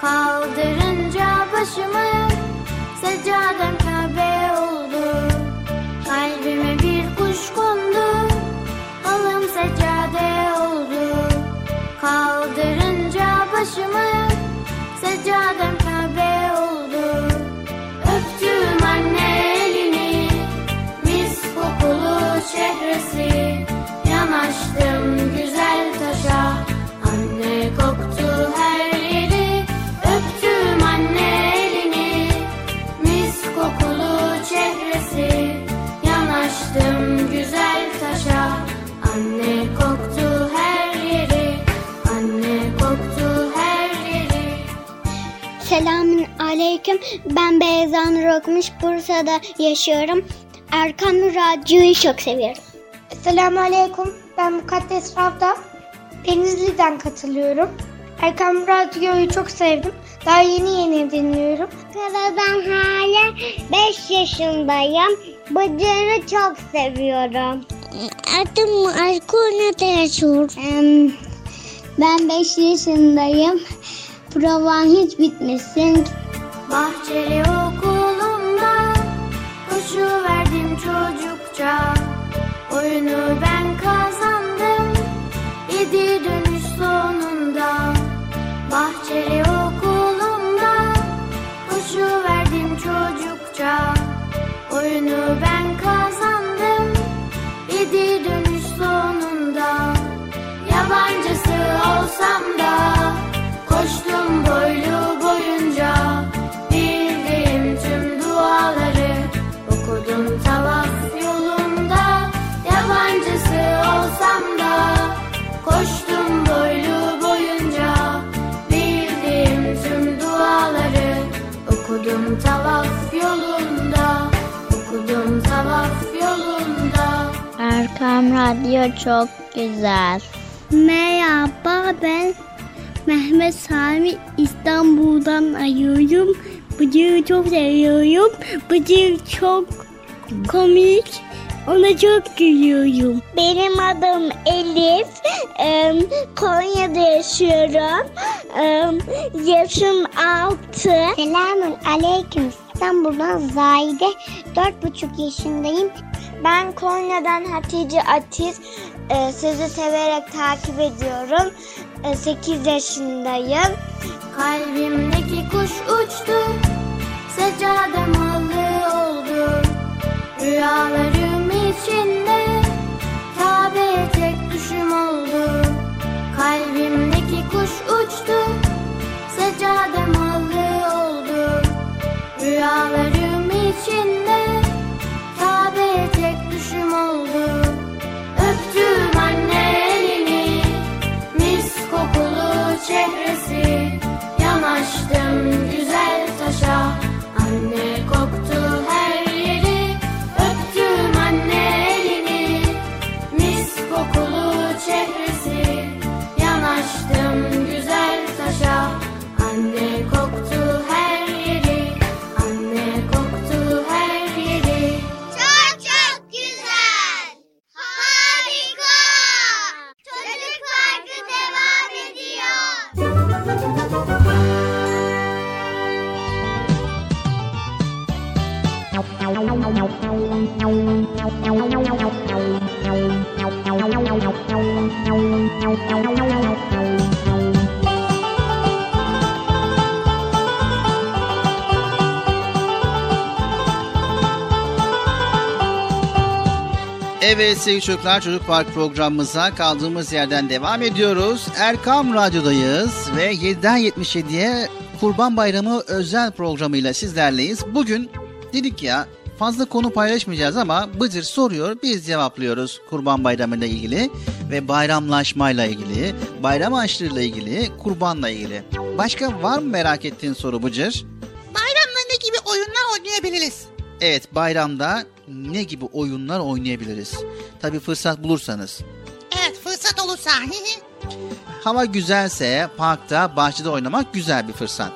Kaldırınca başımı, seccadem Kabe oldu. Kalbime alım seccade oldu. Kaldırınca başımı, seccadem Kabe oldu. Öptüm anne elini, mis kokulu çehresi, yanaştım aleyküm. Ben Beyza Nur Okumuş. Bursa'da yaşıyorum. Erkan Radyo'yu çok seviyorum. Selamun Aleyküm. Ben Mukaddes Ravda. Denizli'den katılıyorum. Erkam Radyo'yu çok sevdim. Daha yeni yeni dinliyorum. Ben hala 5 yaşındayım. Bıcır'ı çok seviyorum. Adım Erkun'da yaşıyorum. Ben 5 yaşındayım. Provan hiç bitmesin. Bahçeli okulumda koşu verdim çocukça. Oyunu ben kazandım yedi dönüş sonunda. Bahçeli okulumda koşu verdim çocukça. Oyunu ben kazandım yedi dönüş sonunda. Yabancısı olsam da Erkam Radyo çok güzel. Merhaba ben Mehmet Sami İstanbul'dan arıyorum. Bıcır'ı çok seviyorum. Bıcır çok komik. Ona çok gülüyorum. Benim adım Elif. Konya'da yaşıyorum. Yaşım 6. Selamun Aleyküm. İstanbul'dan Zahide. Dört buçuk yaşındayım. Ben Konya'dan Hatice Atiz. Ee, sizi severek takip ediyorum. 8 yaşındayım. Kalbimdeki kuş uçtu Seccadem halı oldu Rüyalarım içinde Kabe'ye tek düşüm oldu Kalbimdeki kuş uçtu Seccadem halı oldu Rüyalarım içinde Tek düşüm oldu. Öptüm anne Mis kokulu çehresi Yanaştım güzel taşa Evet sevgili çocuklar Çocuk Park programımıza kaldığımız yerden devam ediyoruz. Erkam Radyo'dayız ve 7'den 77'ye Kurban Bayramı özel programıyla sizlerleyiz. Bugün dedik ya fazla konu paylaşmayacağız ama Bıcır soruyor biz cevaplıyoruz Kurban Bayramı ile ilgili ve bayramlaşmayla ilgili, bayram aşırıyla ilgili, kurbanla ilgili. Başka var mı merak ettiğin soru Bıcır? Bayramda ne gibi oyunlar oynayabiliriz? Evet bayramda ne gibi oyunlar oynayabiliriz? Tabi fırsat bulursanız. Evet fırsat olursa. Hava güzelse parkta, bahçede oynamak güzel bir fırsat.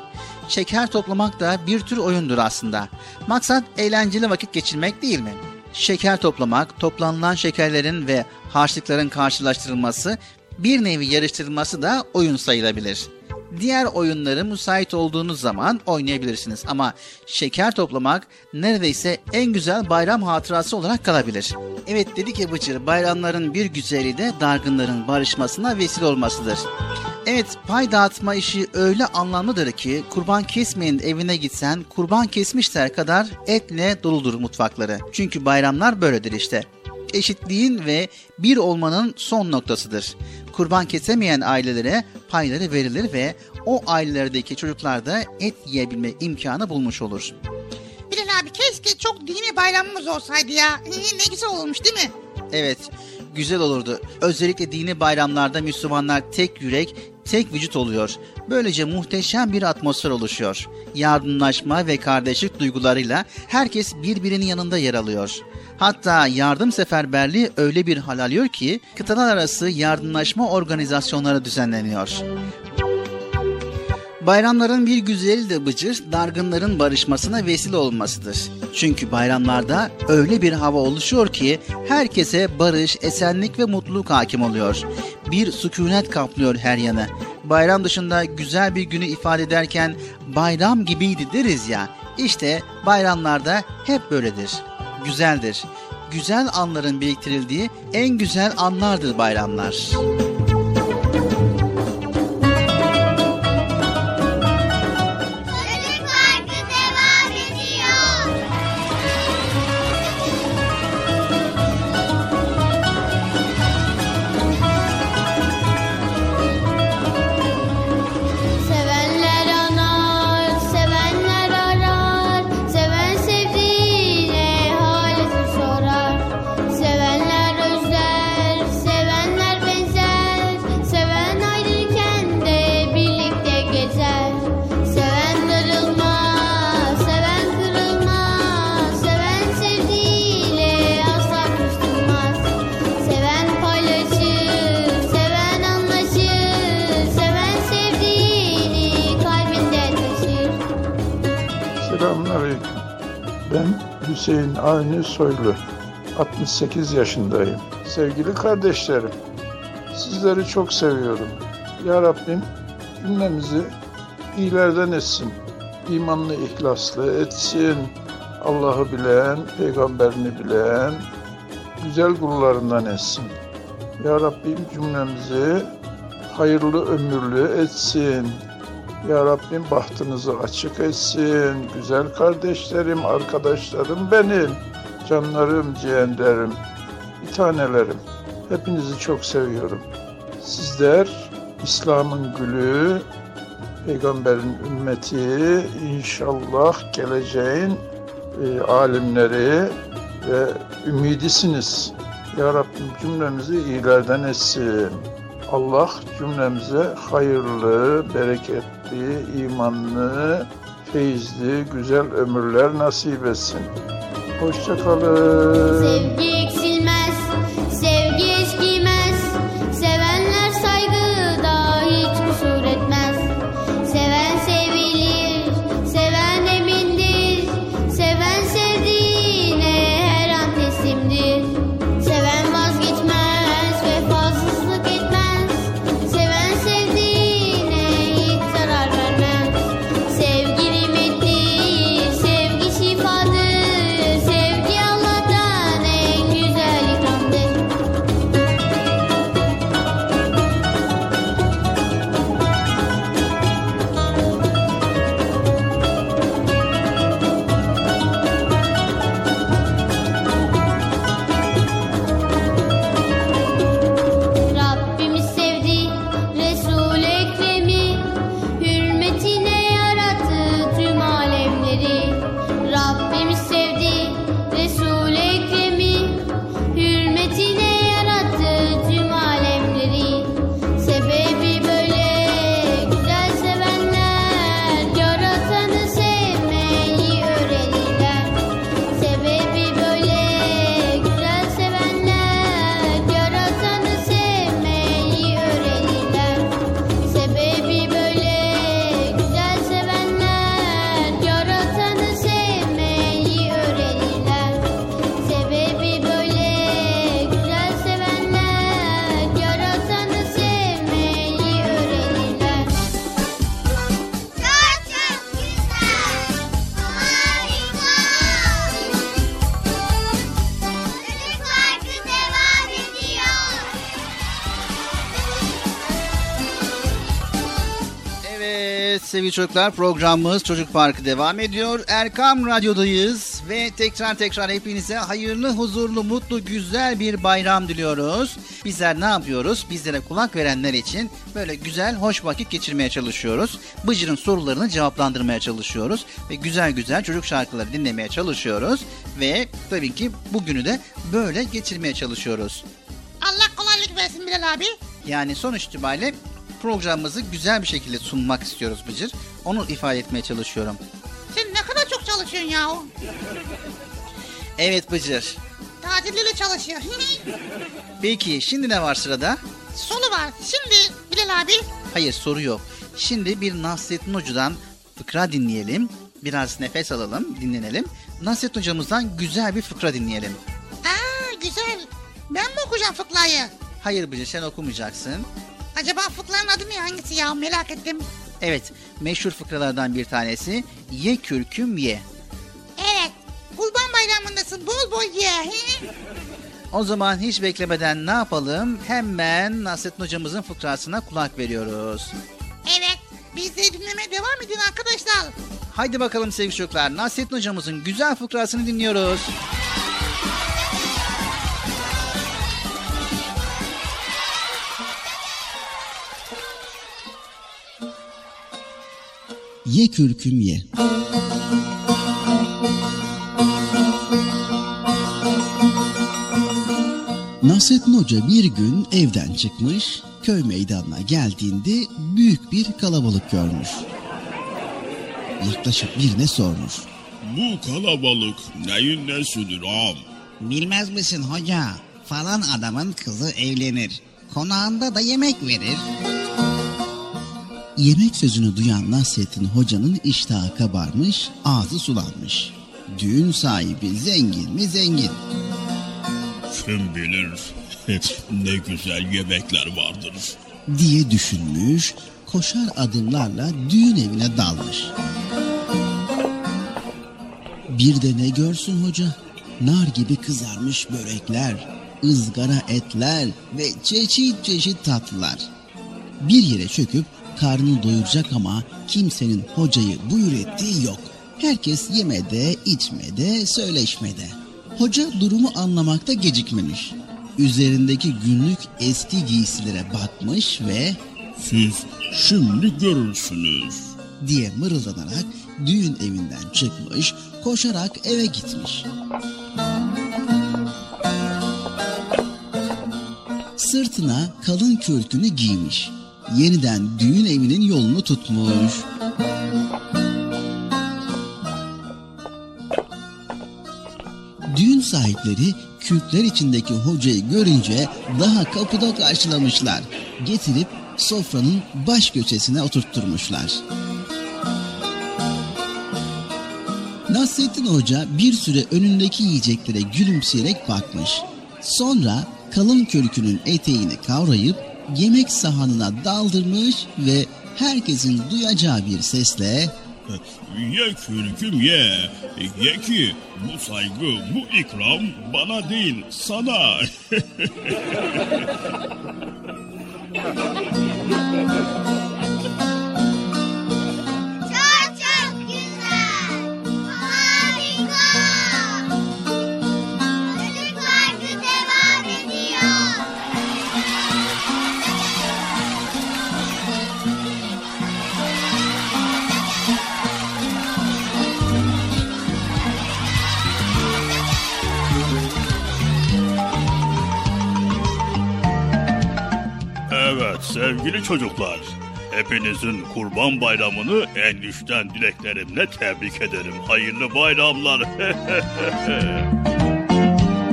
Şeker toplamak da bir tür oyundur aslında. Maksat eğlenceli vakit geçirmek değil mi? Şeker toplamak, toplanılan şekerlerin ve harçlıkların karşılaştırılması, bir nevi yarıştırılması da oyun sayılabilir. Diğer oyunları müsait olduğunuz zaman oynayabilirsiniz ama şeker toplamak neredeyse en güzel bayram hatırası olarak kalabilir. Evet dedik ya Bıcır, bayramların bir güzeli de dargınların barışmasına vesile olmasıdır. Evet pay dağıtma işi öyle anlamlıdır ki kurban kesmeyin evine gitsen kurban kesmişler kadar etle doludur mutfakları. Çünkü bayramlar böyledir işte. Eşitliğin ve bir olmanın son noktasıdır. Kurban kesemeyen ailelere payları verilir ve o ailelerdeki çocuklar da et yiyebilme imkanı bulmuş olur. Bilal abi keşke çok dini bayramımız olsaydı ya. ne güzel olmuş değil mi? Evet, güzel olurdu. Özellikle dini bayramlarda Müslümanlar tek yürek, tek vücut oluyor. Böylece muhteşem bir atmosfer oluşuyor. Yardımlaşma ve kardeşlik duygularıyla herkes birbirinin yanında yer alıyor. Hatta yardım seferberliği öyle bir hal alıyor ki kıtalar arası yardımlaşma organizasyonları düzenleniyor. Bayramların bir güzeli de Bıcır, dargınların barışmasına vesile olmasıdır. Çünkü bayramlarda öyle bir hava oluşuyor ki herkese barış, esenlik ve mutluluk hakim oluyor. Bir sükunet kaplıyor her yanı. Bayram dışında güzel bir günü ifade ederken bayram gibiydi deriz ya. İşte bayramlarda hep böyledir. Güzeldir. Güzel anların biriktirildiği en güzel anlardır bayramlar. Avni Soylu. 68 yaşındayım. Sevgili kardeşlerim, sizleri çok seviyorum. Ya Rabbim cümlemizi iyilerden etsin. İmanlı, ihlaslı etsin. Allah'ı bilen, peygamberini bilen, güzel kullarından etsin. Ya Rabbim cümlemizi hayırlı ömürlü etsin. Ya Rabbim bahtınızı açık etsin. Güzel kardeşlerim, arkadaşlarım benim. Canlarım, ciğerlerim, bir tanelerim. Hepinizi çok seviyorum. Sizler İslam'ın gülü, peygamberin ümmeti, inşallah geleceğin e, alimleri ve ümidisiniz. Ya Rabbim cümlemizi iyilerden etsin. Allah cümlemize hayırlı, bereketli, imanlı, feyizli, güzel ömürler nasip etsin. Hoşçakalın. Sevgi çocuklar programımız Çocuk Parkı devam ediyor. Erkam Radyo'dayız ve tekrar tekrar hepinize hayırlı, huzurlu, mutlu, güzel bir bayram diliyoruz. Bizler ne yapıyoruz? Bizlere kulak verenler için böyle güzel, hoş vakit geçirmeye çalışıyoruz. Bıcır'ın sorularını cevaplandırmaya çalışıyoruz ve güzel güzel çocuk şarkıları dinlemeye çalışıyoruz ve tabii ki bugünü de böyle geçirmeye çalışıyoruz. Allah kolaylık versin Bilal abi. Yani sonuç itibariyle programımızı güzel bir şekilde sunmak istiyoruz Bıcır. Onu ifade etmeye çalışıyorum. Sen ne kadar çok çalışıyorsun ya. Evet Bıcır. Tatilleri çalışıyor. Peki şimdi ne var sırada? Solu var. Şimdi Bilal abi. Hayır soru yok. Şimdi bir Nasrettin Hoca'dan fıkra dinleyelim. Biraz nefes alalım, dinlenelim. Nasrettin Hocamızdan güzel bir fıkra dinleyelim. Aa güzel. Ben mi okuyacağım fıklayı? Hayır Bıcır sen okumayacaksın. Acaba fıklanın adı ne hangisi ya merak ettim. Evet, meşhur fıkralardan bir tanesi ye kürküm ye. Evet. Kurban bayramındasın bol bol ye. O zaman hiç beklemeden ne yapalım? Hemen Nasrettin hocamızın fıkrasına kulak veriyoruz. Evet. Biz de dinlemeye devam edin arkadaşlar. Haydi bakalım sevgili çocuklar. Nasrettin hocamızın güzel fıkrasını dinliyoruz. Ye kürküm ye. Nasrettin Hoca bir gün evden çıkmış, köy meydanına geldiğinde büyük bir kalabalık görmüş. Yaklaşıp birine sormuş. Bu kalabalık neyin nesidir ağam? Bilmez misin hoca? Falan adamın kızı evlenir. Konağında da yemek verir. Yemek sözünü duyan Nasrettin Hoca'nın iştahı kabarmış, ağzı sulanmış. Düğün sahibi zengin mi zengin. Kim bilir ne güzel yemekler vardır. diye düşünmüş, koşar adımlarla düğün evine dalmış. Bir de ne görsün hoca? Nar gibi kızarmış börekler, ızgara etler ve çeşit çeşit tatlılar. Bir yere çöküp karnını doyuracak ama kimsenin hocayı buyur ettiği yok. Herkes yemede, içmede, söyleşmede. Hoca durumu anlamakta gecikmemiş. Üzerindeki günlük eski giysilere bakmış ve Siz şimdi görürsünüz. diye mırıldanarak düğün evinden çıkmış, koşarak eve gitmiş. Sırtına kalın kürkünü giymiş. Yeniden düğün evinin yolunu tutmuş. Düğün sahipleri kürkler içindeki hocayı görünce daha kapıda karşılamışlar. Getirip sofranın baş köşesine oturtturmuşlar. Nasrettin Hoca bir süre önündeki yiyeceklere gülümseyerek bakmış. Sonra kalın kürkünün eteğini kavrayıp yemek sahanına daldırmış ve herkesin duyacağı bir sesle Ye kürküm ye. Ye ki bu saygı, bu ikram bana değil sana. sevgili çocuklar. Hepinizin kurban bayramını en içten dileklerimle tebrik ederim. Hayırlı bayramlar.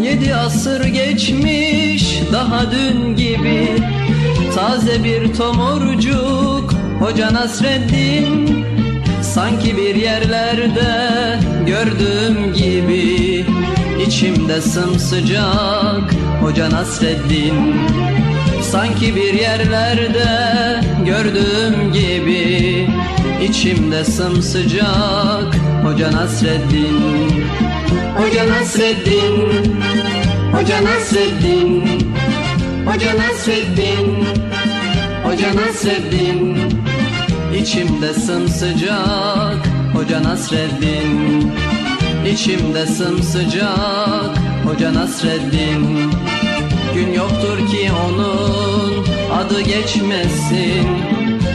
Yedi asır geçmiş daha dün gibi Taze bir tomurcuk Hoca Nasreddin Sanki bir yerlerde gördüğüm gibi İçimde sımsıcak Hoca Nasreddin Sanki bir yerlerde gördüğüm gibi İçimde sımsıcak Hoca Nasreddin. Hoca Nasreddin. Hoca Nasreddin. Hoca Nasreddin. Hoca Nasreddin. İçimde sımsıcak Hoca Nasreddin. İçimde sımsıcak Hoca Nasreddin Gün yoktur ki onun adı geçmesin.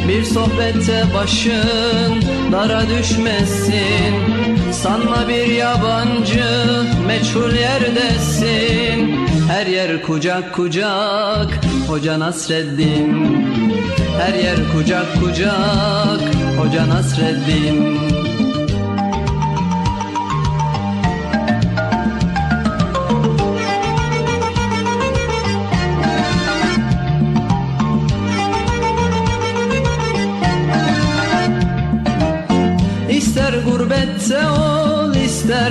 Bir sohbette başın dara düşmesin. Sanma bir yabancı meçhul yerdesin. Her yer kucak kucak Hoca Nasreddin. Her yer kucak kucak Hoca Nasreddin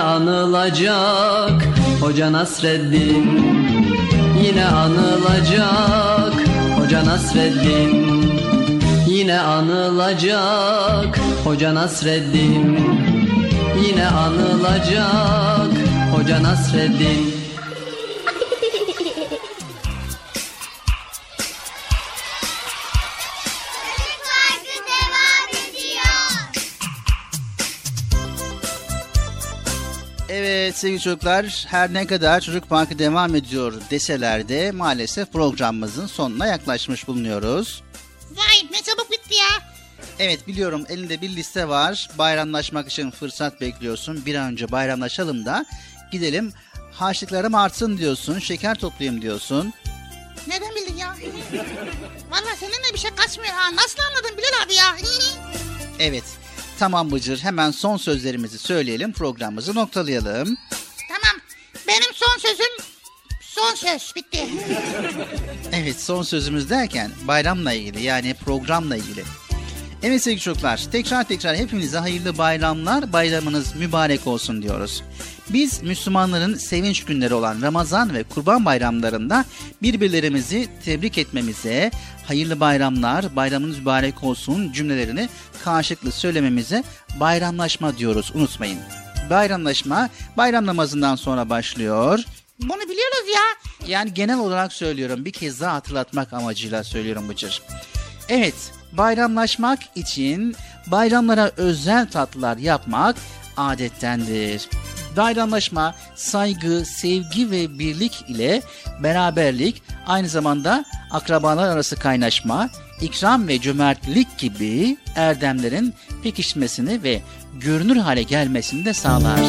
anılacak. Hoca Nasreddin Yine anılacak. Hoca Nasreddin Yine anılacak. Hoca Nasreddin Yine anılacak. Hoca Nasreddin Evet sevgili çocuklar her ne kadar Çocuk Parkı devam ediyor deseler de maalesef programımızın sonuna yaklaşmış bulunuyoruz. Vay ne çabuk bitti ya. Evet biliyorum elinde bir liste var. Bayramlaşmak için fırsat bekliyorsun. Bir an önce bayramlaşalım da gidelim harçlıklarım artsın diyorsun. Şeker toplayayım diyorsun. Neden bildin ya? Valla seninle bir şey kaçmıyor ha. Nasıl anladın Bilal abi ya? Evet tamam Bıcır hemen son sözlerimizi söyleyelim programımızı noktalayalım. tamam. Benim son sözüm son söz bitti. Evet son sözümüz derken bayramla ilgili yani programla ilgili. Evet sevgili çocuklar tekrar tekrar hepinize hayırlı bayramlar bayramınız mübarek olsun diyoruz. Biz Müslümanların sevinç günleri olan Ramazan ve Kurban bayramlarında birbirlerimizi tebrik etmemize, hayırlı bayramlar, bayramınız mübarek olsun cümlelerini karşılıklı söylememize bayramlaşma diyoruz unutmayın. Bayramlaşma bayram namazından sonra başlıyor. Bunu biliyoruz ya. Yani genel olarak söylüyorum bir kez daha hatırlatmak amacıyla söylüyorum Bıcır. Evet bayramlaşmak için bayramlara özel tatlılar yapmak adettendir. Bayramlaşma saygı, sevgi ve birlik ile beraberlik aynı zamanda akrabalar arası kaynaşma, ikram ve cömertlik gibi erdemlerin pekişmesini ve görünür hale gelmesini de sağlar.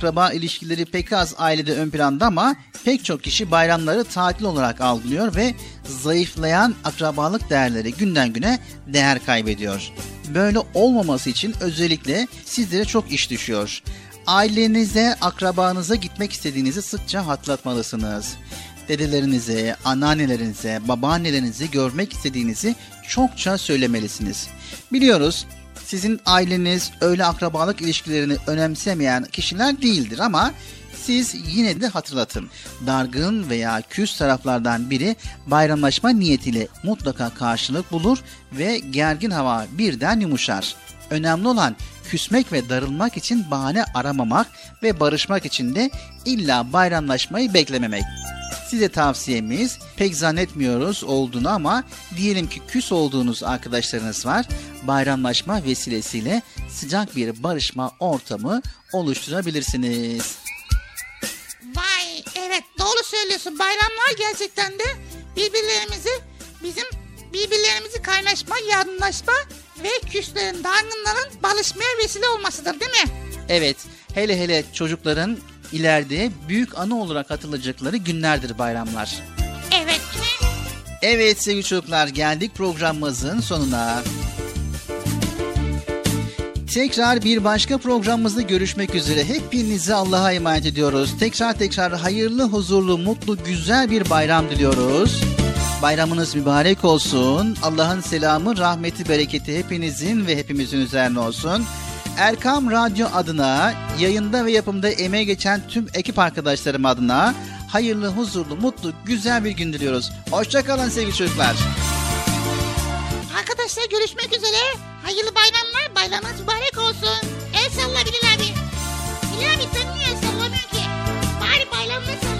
Akraba ilişkileri pek az ailede ön planda ama pek çok kişi bayramları tatil olarak algılıyor ve zayıflayan akrabalık değerleri günden güne değer kaybediyor. Böyle olmaması için özellikle sizlere çok iş düşüyor. Ailenize, akrabanıza gitmek istediğinizi sıkça hatırlatmalısınız. Dedelerinize, anneannelerinize, babaannelerinizi görmek istediğinizi çokça söylemelisiniz. Biliyoruz sizin aileniz öyle akrabalık ilişkilerini önemsemeyen kişiler değildir ama siz yine de hatırlatın. Dargın veya küs taraflardan biri bayramlaşma niyetiyle mutlaka karşılık bulur ve gergin hava birden yumuşar. Önemli olan küsmek ve darılmak için bahane aramamak ve barışmak için de illa bayramlaşmayı beklememek. Size tavsiyemiz pek zannetmiyoruz olduğunu ama diyelim ki küs olduğunuz arkadaşlarınız var. Bayramlaşma vesilesiyle sıcak bir barışma ortamı oluşturabilirsiniz. Vay evet doğru söylüyorsun. Bayramlar gerçekten de birbirlerimizi bizim birbirlerimizi kaynaşma, yardımlaşma ve küslerin, dargınların barışmaya vesile olmasıdır değil mi? Evet, hele hele çocukların ileride büyük anı olarak hatırlayacakları günlerdir bayramlar. Evet. Evet sevgili çocuklar geldik programımızın sonuna. Tekrar bir başka programımızda görüşmek üzere. Hepinizi Allah'a emanet ediyoruz. Tekrar tekrar hayırlı, huzurlu, mutlu, güzel bir bayram diliyoruz. Bayramınız mübarek olsun. Allah'ın selamı, rahmeti, bereketi hepinizin ve hepimizin üzerine olsun. Erkam Radyo adına, yayında ve yapımda emeği geçen tüm ekip arkadaşlarım adına hayırlı, huzurlu, mutlu, güzel bir gün diliyoruz. Hoşçakalın sevgili çocuklar. Arkadaşlar görüşmek üzere. Hayırlı bayramlar. Bayramınız mübarek olsun. El salla Bilal abi. Bilal abi el sallamıyorsun ki? Bari bayramda salla